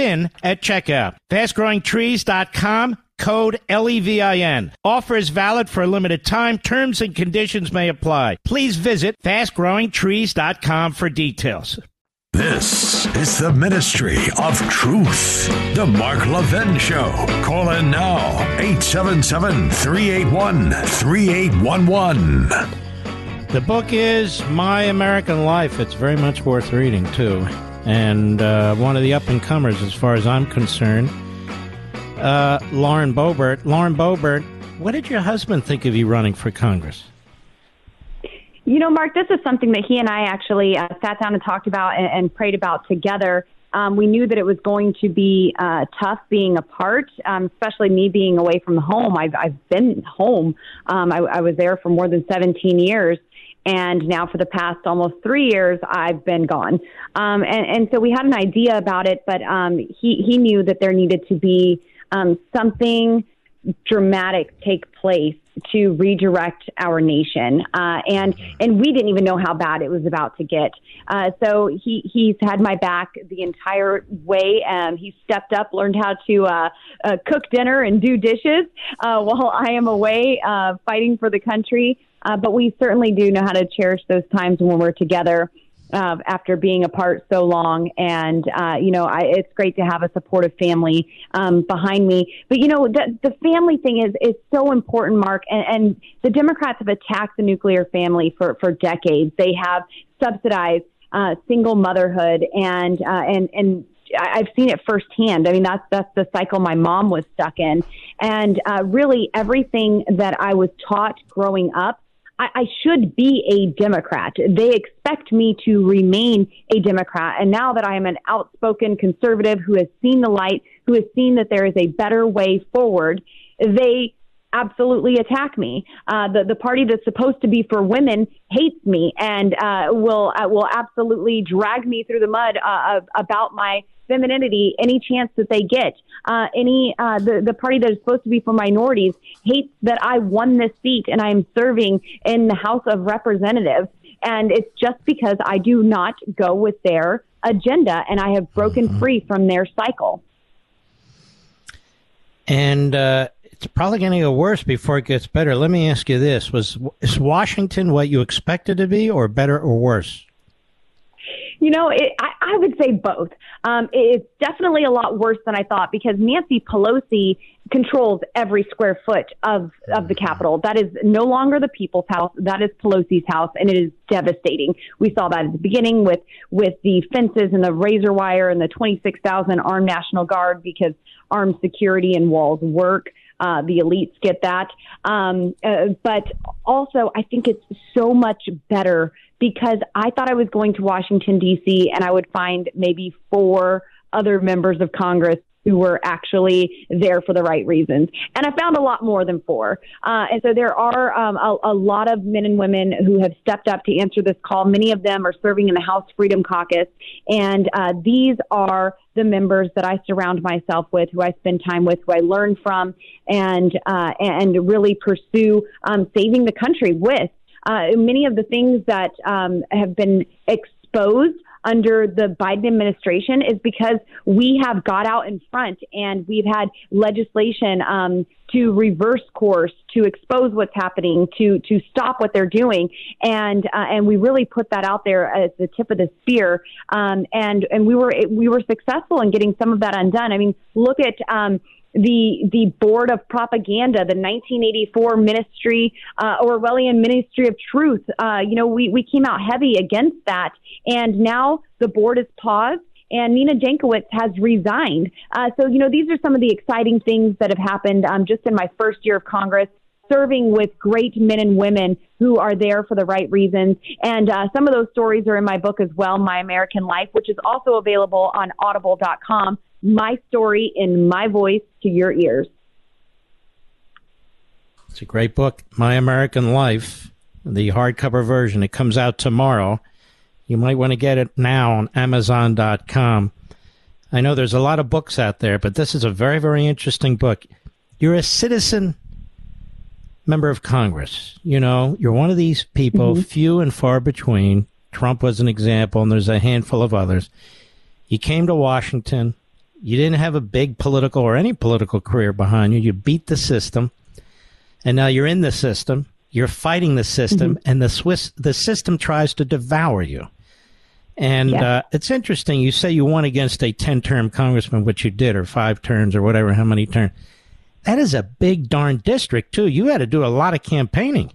at checkout. Fastgrowingtrees.com code LEVIN. Offer is valid for a limited time. Terms and conditions may apply. Please visit fastgrowingtrees.com for details. This is the ministry of truth. The Mark Levin Show. Call in now 877 381 3811. The book is My American Life. It's very much worth reading, too. And uh, one of the up and comers, as far as I'm concerned. Uh, Lauren Boebert. Lauren Boebert, what did your husband think of you running for Congress? You know, Mark, this is something that he and I actually uh, sat down and talked about and, and prayed about together. Um, we knew that it was going to be uh, tough being apart, um, especially me being away from home. I've, I've been home. Um, I, I was there for more than 17 years and now for the past almost three years I've been gone. Um, and, and so we had an idea about it, but um, he he knew that there needed to be um, something dramatic take place to redirect our nation, uh, and and we didn't even know how bad it was about to get. Uh, so he he's had my back the entire way. and he stepped up, learned how to uh, uh, cook dinner and do dishes uh, while I am away uh, fighting for the country. Uh, but we certainly do know how to cherish those times when we're together uh, after being apart so long. And, uh, you know, I, it's great to have a supportive family um, behind me. But, you know, the, the family thing is, is so important, Mark. And, and the Democrats have attacked the nuclear family for, for decades. They have subsidized uh, single motherhood and, uh, and, and, I've seen it firsthand. I mean, that's that's the cycle my mom was stuck in, and uh, really everything that I was taught growing up I, I should be a Democrat. They expect me to remain a Democrat. And now that I am an outspoken conservative who has seen the light, who has seen that there is a better way forward, they absolutely attack me. Uh, the the party that's supposed to be for women hates me and uh, will uh, will absolutely drag me through the mud uh, about my femininity any chance that they get. Uh, any uh, the the party that is supposed to be for minorities hates that I won this seat and I am serving in the House of Representatives, and it's just because I do not go with their agenda and I have broken mm-hmm. free from their cycle. And uh, it's probably going to get worse before it gets better. Let me ask you this: Was is Washington what you expected to be, or better or worse? You know, it, I, I would say both. Um, it's definitely a lot worse than I thought because Nancy Pelosi controls every square foot of of the Capitol. That is no longer the people's house. That is Pelosi's house, and it is devastating. We saw that at the beginning with with the fences and the razor wire and the twenty six thousand armed National Guard because armed security and walls work. Uh, the elites get that. Um, uh, but also, I think it's so much better because I thought I was going to Washington, D.C., and I would find maybe four other members of Congress who were actually there for the right reasons. And I found a lot more than four. Uh, and so there are um, a, a, lot of men and women who have stepped up to answer this call. Many of them are serving in the House Freedom Caucus. And uh, these are the members that I surround myself with, who I spend time with, who I learn from, and uh, and really pursue um, saving the country with. Uh, many of the things that um, have been exposed under the Biden administration is because we have got out in front and we've had legislation um, to reverse course, to expose what's happening, to to stop what they're doing, and uh, and we really put that out there as the tip of the spear, um, and and we were we were successful in getting some of that undone. I mean, look at. Um, the the board of propaganda, the 1984 Ministry uh, Orwellian Ministry of Truth. Uh, you know, we we came out heavy against that, and now the board is paused. And Nina Jankowicz has resigned. Uh, so, you know, these are some of the exciting things that have happened um, just in my first year of Congress serving with great men and women who are there for the right reasons. And uh, some of those stories are in my book as well, My American Life, which is also available on audible.com my story in my voice to your ears. It's a great book, My American Life, the hardcover version. It comes out tomorrow. You might want to get it now on Amazon.com. I know there's a lot of books out there, but this is a very, very interesting book. You're a citizen member of Congress. You know, you're one of these people, mm-hmm. few and far between. Trump was an example, and there's a handful of others. You came to Washington you didn't have a big political or any political career behind you. You beat the system, and now you're in the system. You're fighting the system, mm-hmm. and the Swiss the system tries to devour you. And yeah. uh, it's interesting. You say you won against a ten-term congressman, which you did, or five terms, or whatever, how many terms. That is a big darn district too. You had to do a lot of campaigning.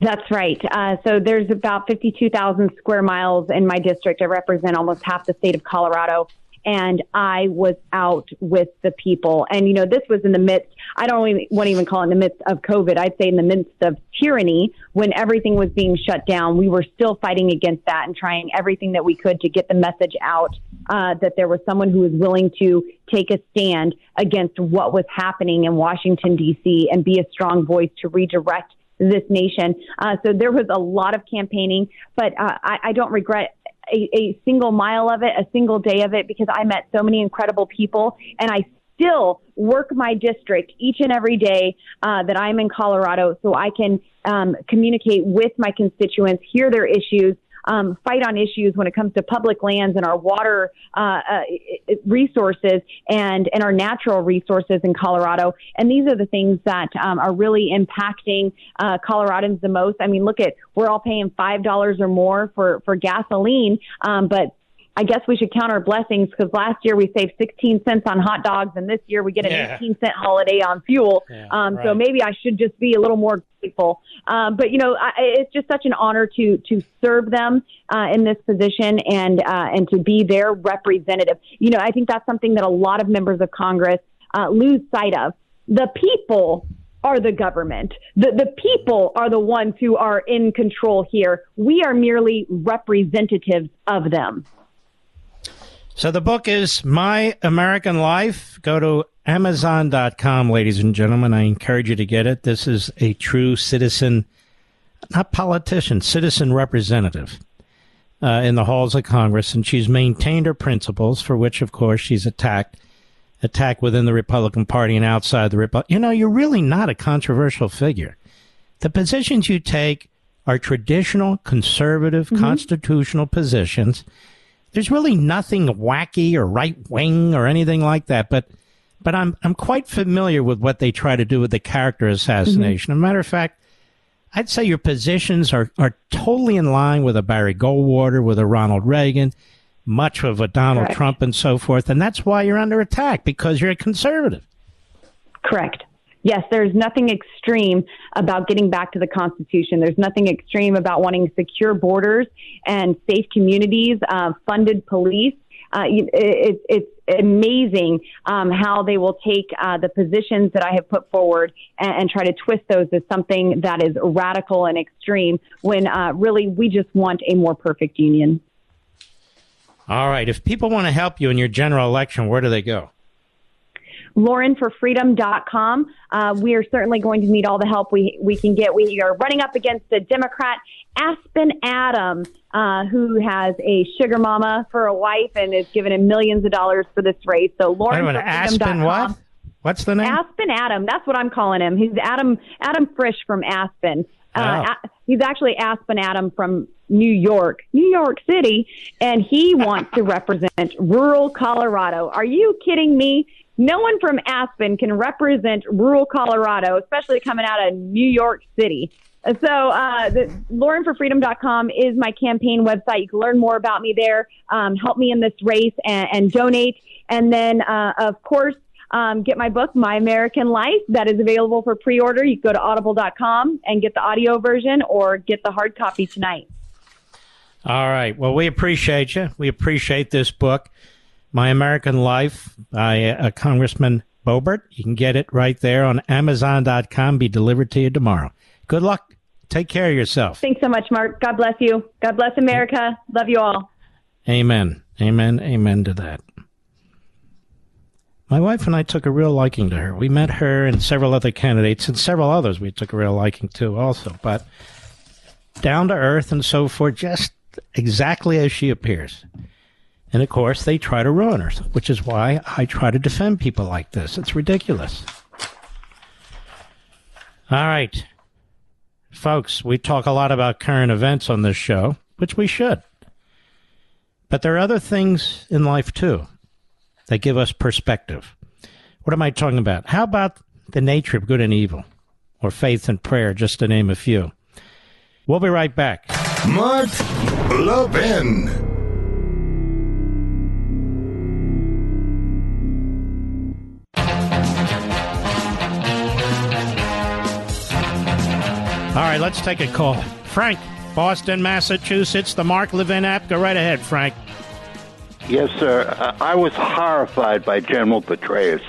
That's right. Uh, so there's about 52,000 square miles in my district. I represent almost half the state of Colorado and I was out with the people. And, you know, this was in the midst, I don't even want to even call it in the midst of COVID. I'd say in the midst of tyranny when everything was being shut down. We were still fighting against that and trying everything that we could to get the message out uh, that there was someone who was willing to take a stand against what was happening in Washington, D.C., and be a strong voice to redirect this nation. Uh, so there was a lot of campaigning, but uh, I, I don't regret a, a single mile of it, a single day of it, because I met so many incredible people and I still work my district each and every day uh, that I'm in Colorado so I can um, communicate with my constituents, hear their issues, um, fight on issues when it comes to public lands and our water uh, uh, resources and, and our natural resources in Colorado. And these are the things that um, are really impacting uh, Coloradans the most. I mean, look at we're all paying five dollars or more for for gasoline, um, but I guess we should count our blessings because last year we saved 16 cents on hot dogs, and this year we get an yeah. 18 cent holiday on fuel. Yeah, um, right. So maybe I should just be a little more grateful. Um, but you know, I, it's just such an honor to to serve them uh, in this position and uh, and to be their representative. You know, I think that's something that a lot of members of Congress uh, lose sight of. The people are the government. The, the people are the ones who are in control here. We are merely representatives of them. So the book is My American Life. Go to Amazon.com, ladies and gentlemen. I encourage you to get it. This is a true citizen, not politician, citizen representative uh, in the halls of Congress. And she's maintained her principles, for which, of course, she's attacked, attacked within the Republican Party and outside the Republican. You know, you're really not a controversial figure. The positions you take are traditional, conservative, mm-hmm. constitutional positions there's really nothing wacky or right wing or anything like that, but but I'm I'm quite familiar with what they try to do with the character assassination. Mm-hmm. As a matter of fact, I'd say your positions are, are totally in line with a Barry Goldwater, with a Ronald Reagan, much of a Donald Correct. Trump, and so forth. And that's why you're under attack because you're a conservative. Correct. Yes, there's nothing extreme about getting back to the Constitution. There's nothing extreme about wanting secure borders and safe communities, uh, funded police. Uh, it, it, it's amazing um, how they will take uh, the positions that I have put forward and, and, try to twist those as something that is radical and extreme when uh, really we just want a more perfect union. All right. If people want to help you in your general election, where do they go? laurenforfreedom.com. Uh, we are certainly going to need all the help we, we can get. We are running up against a Democrat, Aspen Adam, uh, who has a sugar mama for a wife and is giving him millions of dollars for this race. So Lauren Aspen what? What's the name? Aspen Adam. That's what I'm calling him. He's Adam Adam Frisch from Aspen. Uh, oh. He's actually Aspen Adam from New York, New York City, and he wants to represent rural Colorado. Are you kidding me? No one from Aspen can represent rural Colorado, especially coming out of New York City. So, uh, the, LaurenForFreedom.com is my campaign website. You can learn more about me there. Um, help me in this race and, and donate. And then, uh, of course, um, get my book, My American Life, that is available for pre-order. You can go to audible.com and get the audio version or get the hard copy tonight. All right. Well, we appreciate you. We appreciate this book. My American Life by uh, Congressman Boebert. You can get it right there on Amazon.com. Be delivered to you tomorrow. Good luck. Take care of yourself. Thanks so much, Mark. God bless you. God bless America. Love you all. Amen. Amen. Amen to that. My wife and I took a real liking to her. We met her and several other candidates and several others we took a real liking to also. But down to earth and so forth, just exactly as she appears. And of course, they try to ruin her, which is why I try to defend people like this. It's ridiculous. All right. Folks, we talk a lot about current events on this show, which we should. But there are other things in life too that give us perspective. What am I talking about? How about the nature of good and evil, or faith and prayer, just to name a few? We'll be right back. Mark Levin. All right, let's take a call. Frank, Boston, Massachusetts, the Mark Levin app. Go right ahead, Frank. Yes, sir. I was horrified by General Petraeus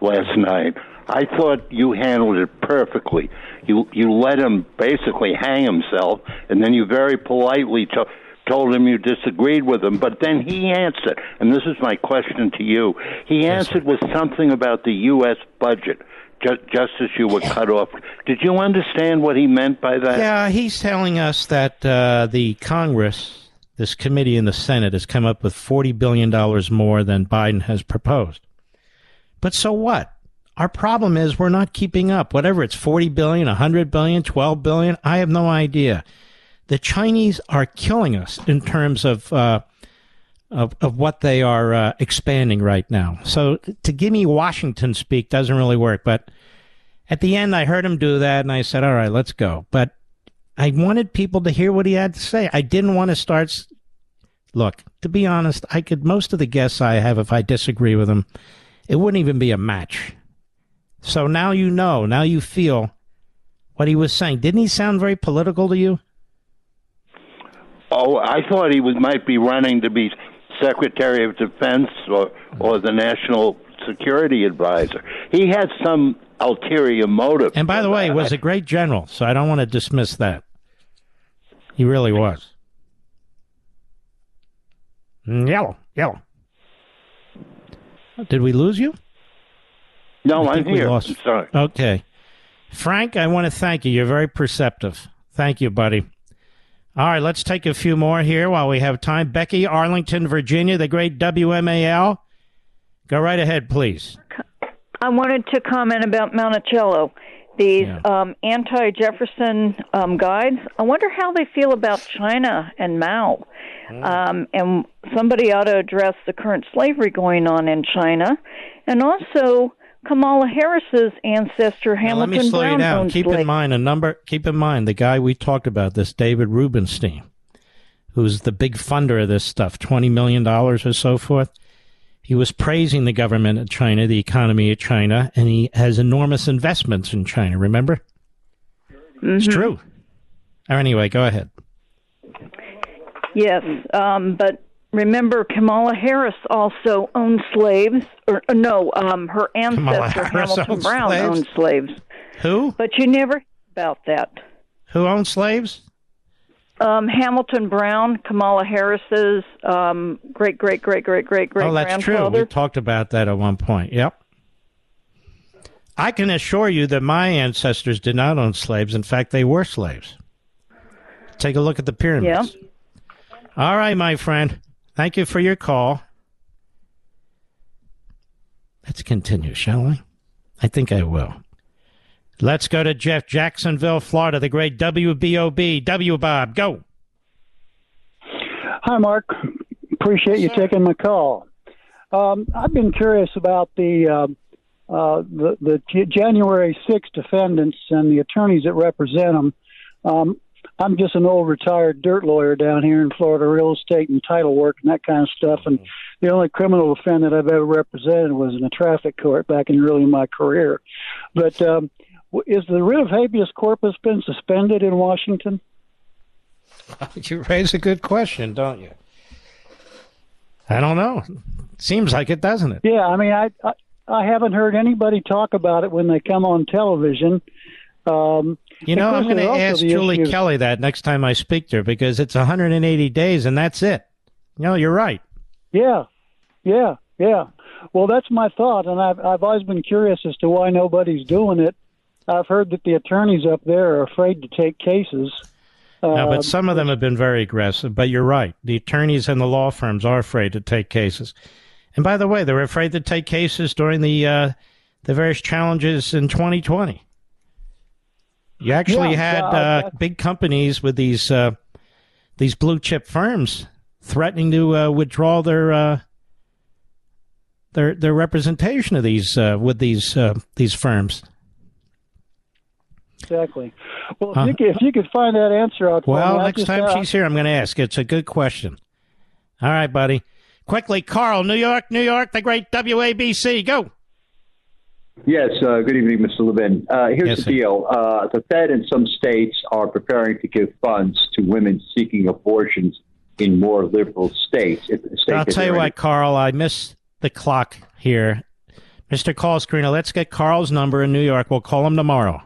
last night. I thought you handled it perfectly. You you let him basically hang himself, and then you very politely to, told him you disagreed with him. But then he answered, and this is my question to you. He answered with something about the U.S. budget just, just as you were cut off. Did you understand what he meant by that? Yeah, he's telling us that uh, the Congress, this committee in the Senate, has come up with $40 billion more than Biden has proposed. But so what? Our problem is we're not keeping up. Whatever it's 40 billion, 100 billion, 12 billion, I have no idea. The Chinese are killing us in terms of uh, of, of what they are uh, expanding right now. So to give me Washington speak doesn't really work. But at the end, I heard him do that, and I said, "All right, let's go." But I wanted people to hear what he had to say. I didn't want to start. Look, to be honest, I could most of the guests I have, if I disagree with them, it wouldn't even be a match. So now you know. Now you feel what he was saying. Didn't he sound very political to you? Oh, I thought he was might be running to be Secretary of Defense or or the National Security Advisor. He had some ulterior motive. And by the way, he was a great general, so I don't want to dismiss that. He really was. Mm, yellow, yellow. Did we lose you? No, I'm here. I'm sorry. Okay. Frank, I want to thank you. You're very perceptive. Thank you, buddy. All right, let's take a few more here while we have time. Becky, Arlington, Virginia, the great WMAL. Go right ahead, please. I wanted to comment about Monticello. These yeah. um, anti Jefferson um, guides, I wonder how they feel about China and Mao. Mm. Um, and somebody ought to address the current slavery going on in China. And also, Kamala Harris's ancestor Now, Hamilton let me slow Brown you down. Keep in mind a number. Keep in mind the guy we talked about, this David Rubenstein, who's the big funder of this stuff, twenty million dollars or so forth. He was praising the government of China, the economy of China, and he has enormous investments in China. Remember? It's Mm-hmm. true. Or anyway, go ahead. Yes, um, but remember, Kamala Harris also owned slaves. Or uh, no, um, her ancestor Hamilton Brown slaves? owned slaves. Who? But you never about that. Who owned slaves? Um, Hamilton Brown, Kamala Harris's um, great great great great great great oh, that's true. We talked about that at one point. Yep. I can assure you that my ancestors did not own slaves. In fact, they were slaves. Take a look at the pyramids. All right, my friend. Thank you for your call. Let's continue, shall we? I think I will. Let's go to Jeff, Jacksonville, Florida, the great WBOB. W Bob, go. Hi, Mark. Appreciate you taking my call. Um, I've been curious about the uh, uh, the, the January 6 defendants and the attorneys that represent them. Um, I'm just an old retired dirt lawyer down here in Florida, real estate and title work and that kind of stuff. And the only criminal defendant I've ever represented was in a traffic court back in early in my career. But um, w- is the writ of habeas corpus been suspended in Washington? You raise a good question, don't you? I don't know. Seems like it, doesn't it? Yeah, I mean, I, I I haven't heard anybody talk about it when they come on television. Um, You know, I'm going to ask Julie issue of- Kelly that next time I speak to her because it's 180 days and that's it. No, you're right. Yeah, yeah, yeah. Well, that's my thought, and I've I've always been curious as to why nobody's doing it. I've heard that the attorneys up there are afraid to take cases. No, Uh, but some of them have been very aggressive. But you're right. The attorneys and the law firms are afraid to take cases. And by the way, they were afraid to take cases during the uh, the various challenges in 2020. You actually Yeah, had uh, uh, big companies with these uh, these blue chip firms threatening to uh, withdraw their uh, their their representation of these uh, with these uh, these firms. Exactly. Well, if, Uh, you could, if you could find that answer out for Well, me, next time uh, she's here, I'm going to ask. It's a good question. All right, buddy. Quickly, Carl, New York, New York, the great WABC. Go. Yes, uh, good evening, Mr. Levin. Uh, here's Yes, the deal. Uh, the Fed and some states are preparing to give funds to women seeking abortions in more liberal states. If the state I'll tell you they're what, Carl, I missed the clock here. Mr. Call Screener, let's get Carl's number in New York. We'll call him tomorrow.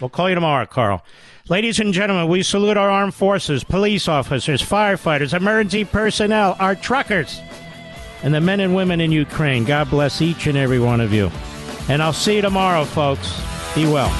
We'll call you tomorrow, Carl. Ladies and gentlemen, we salute our armed forces, police officers, firefighters, emergency personnel, our truckers, and the men and women in Ukraine. God bless each and every one of you. And I'll see you tomorrow, folks. Be well.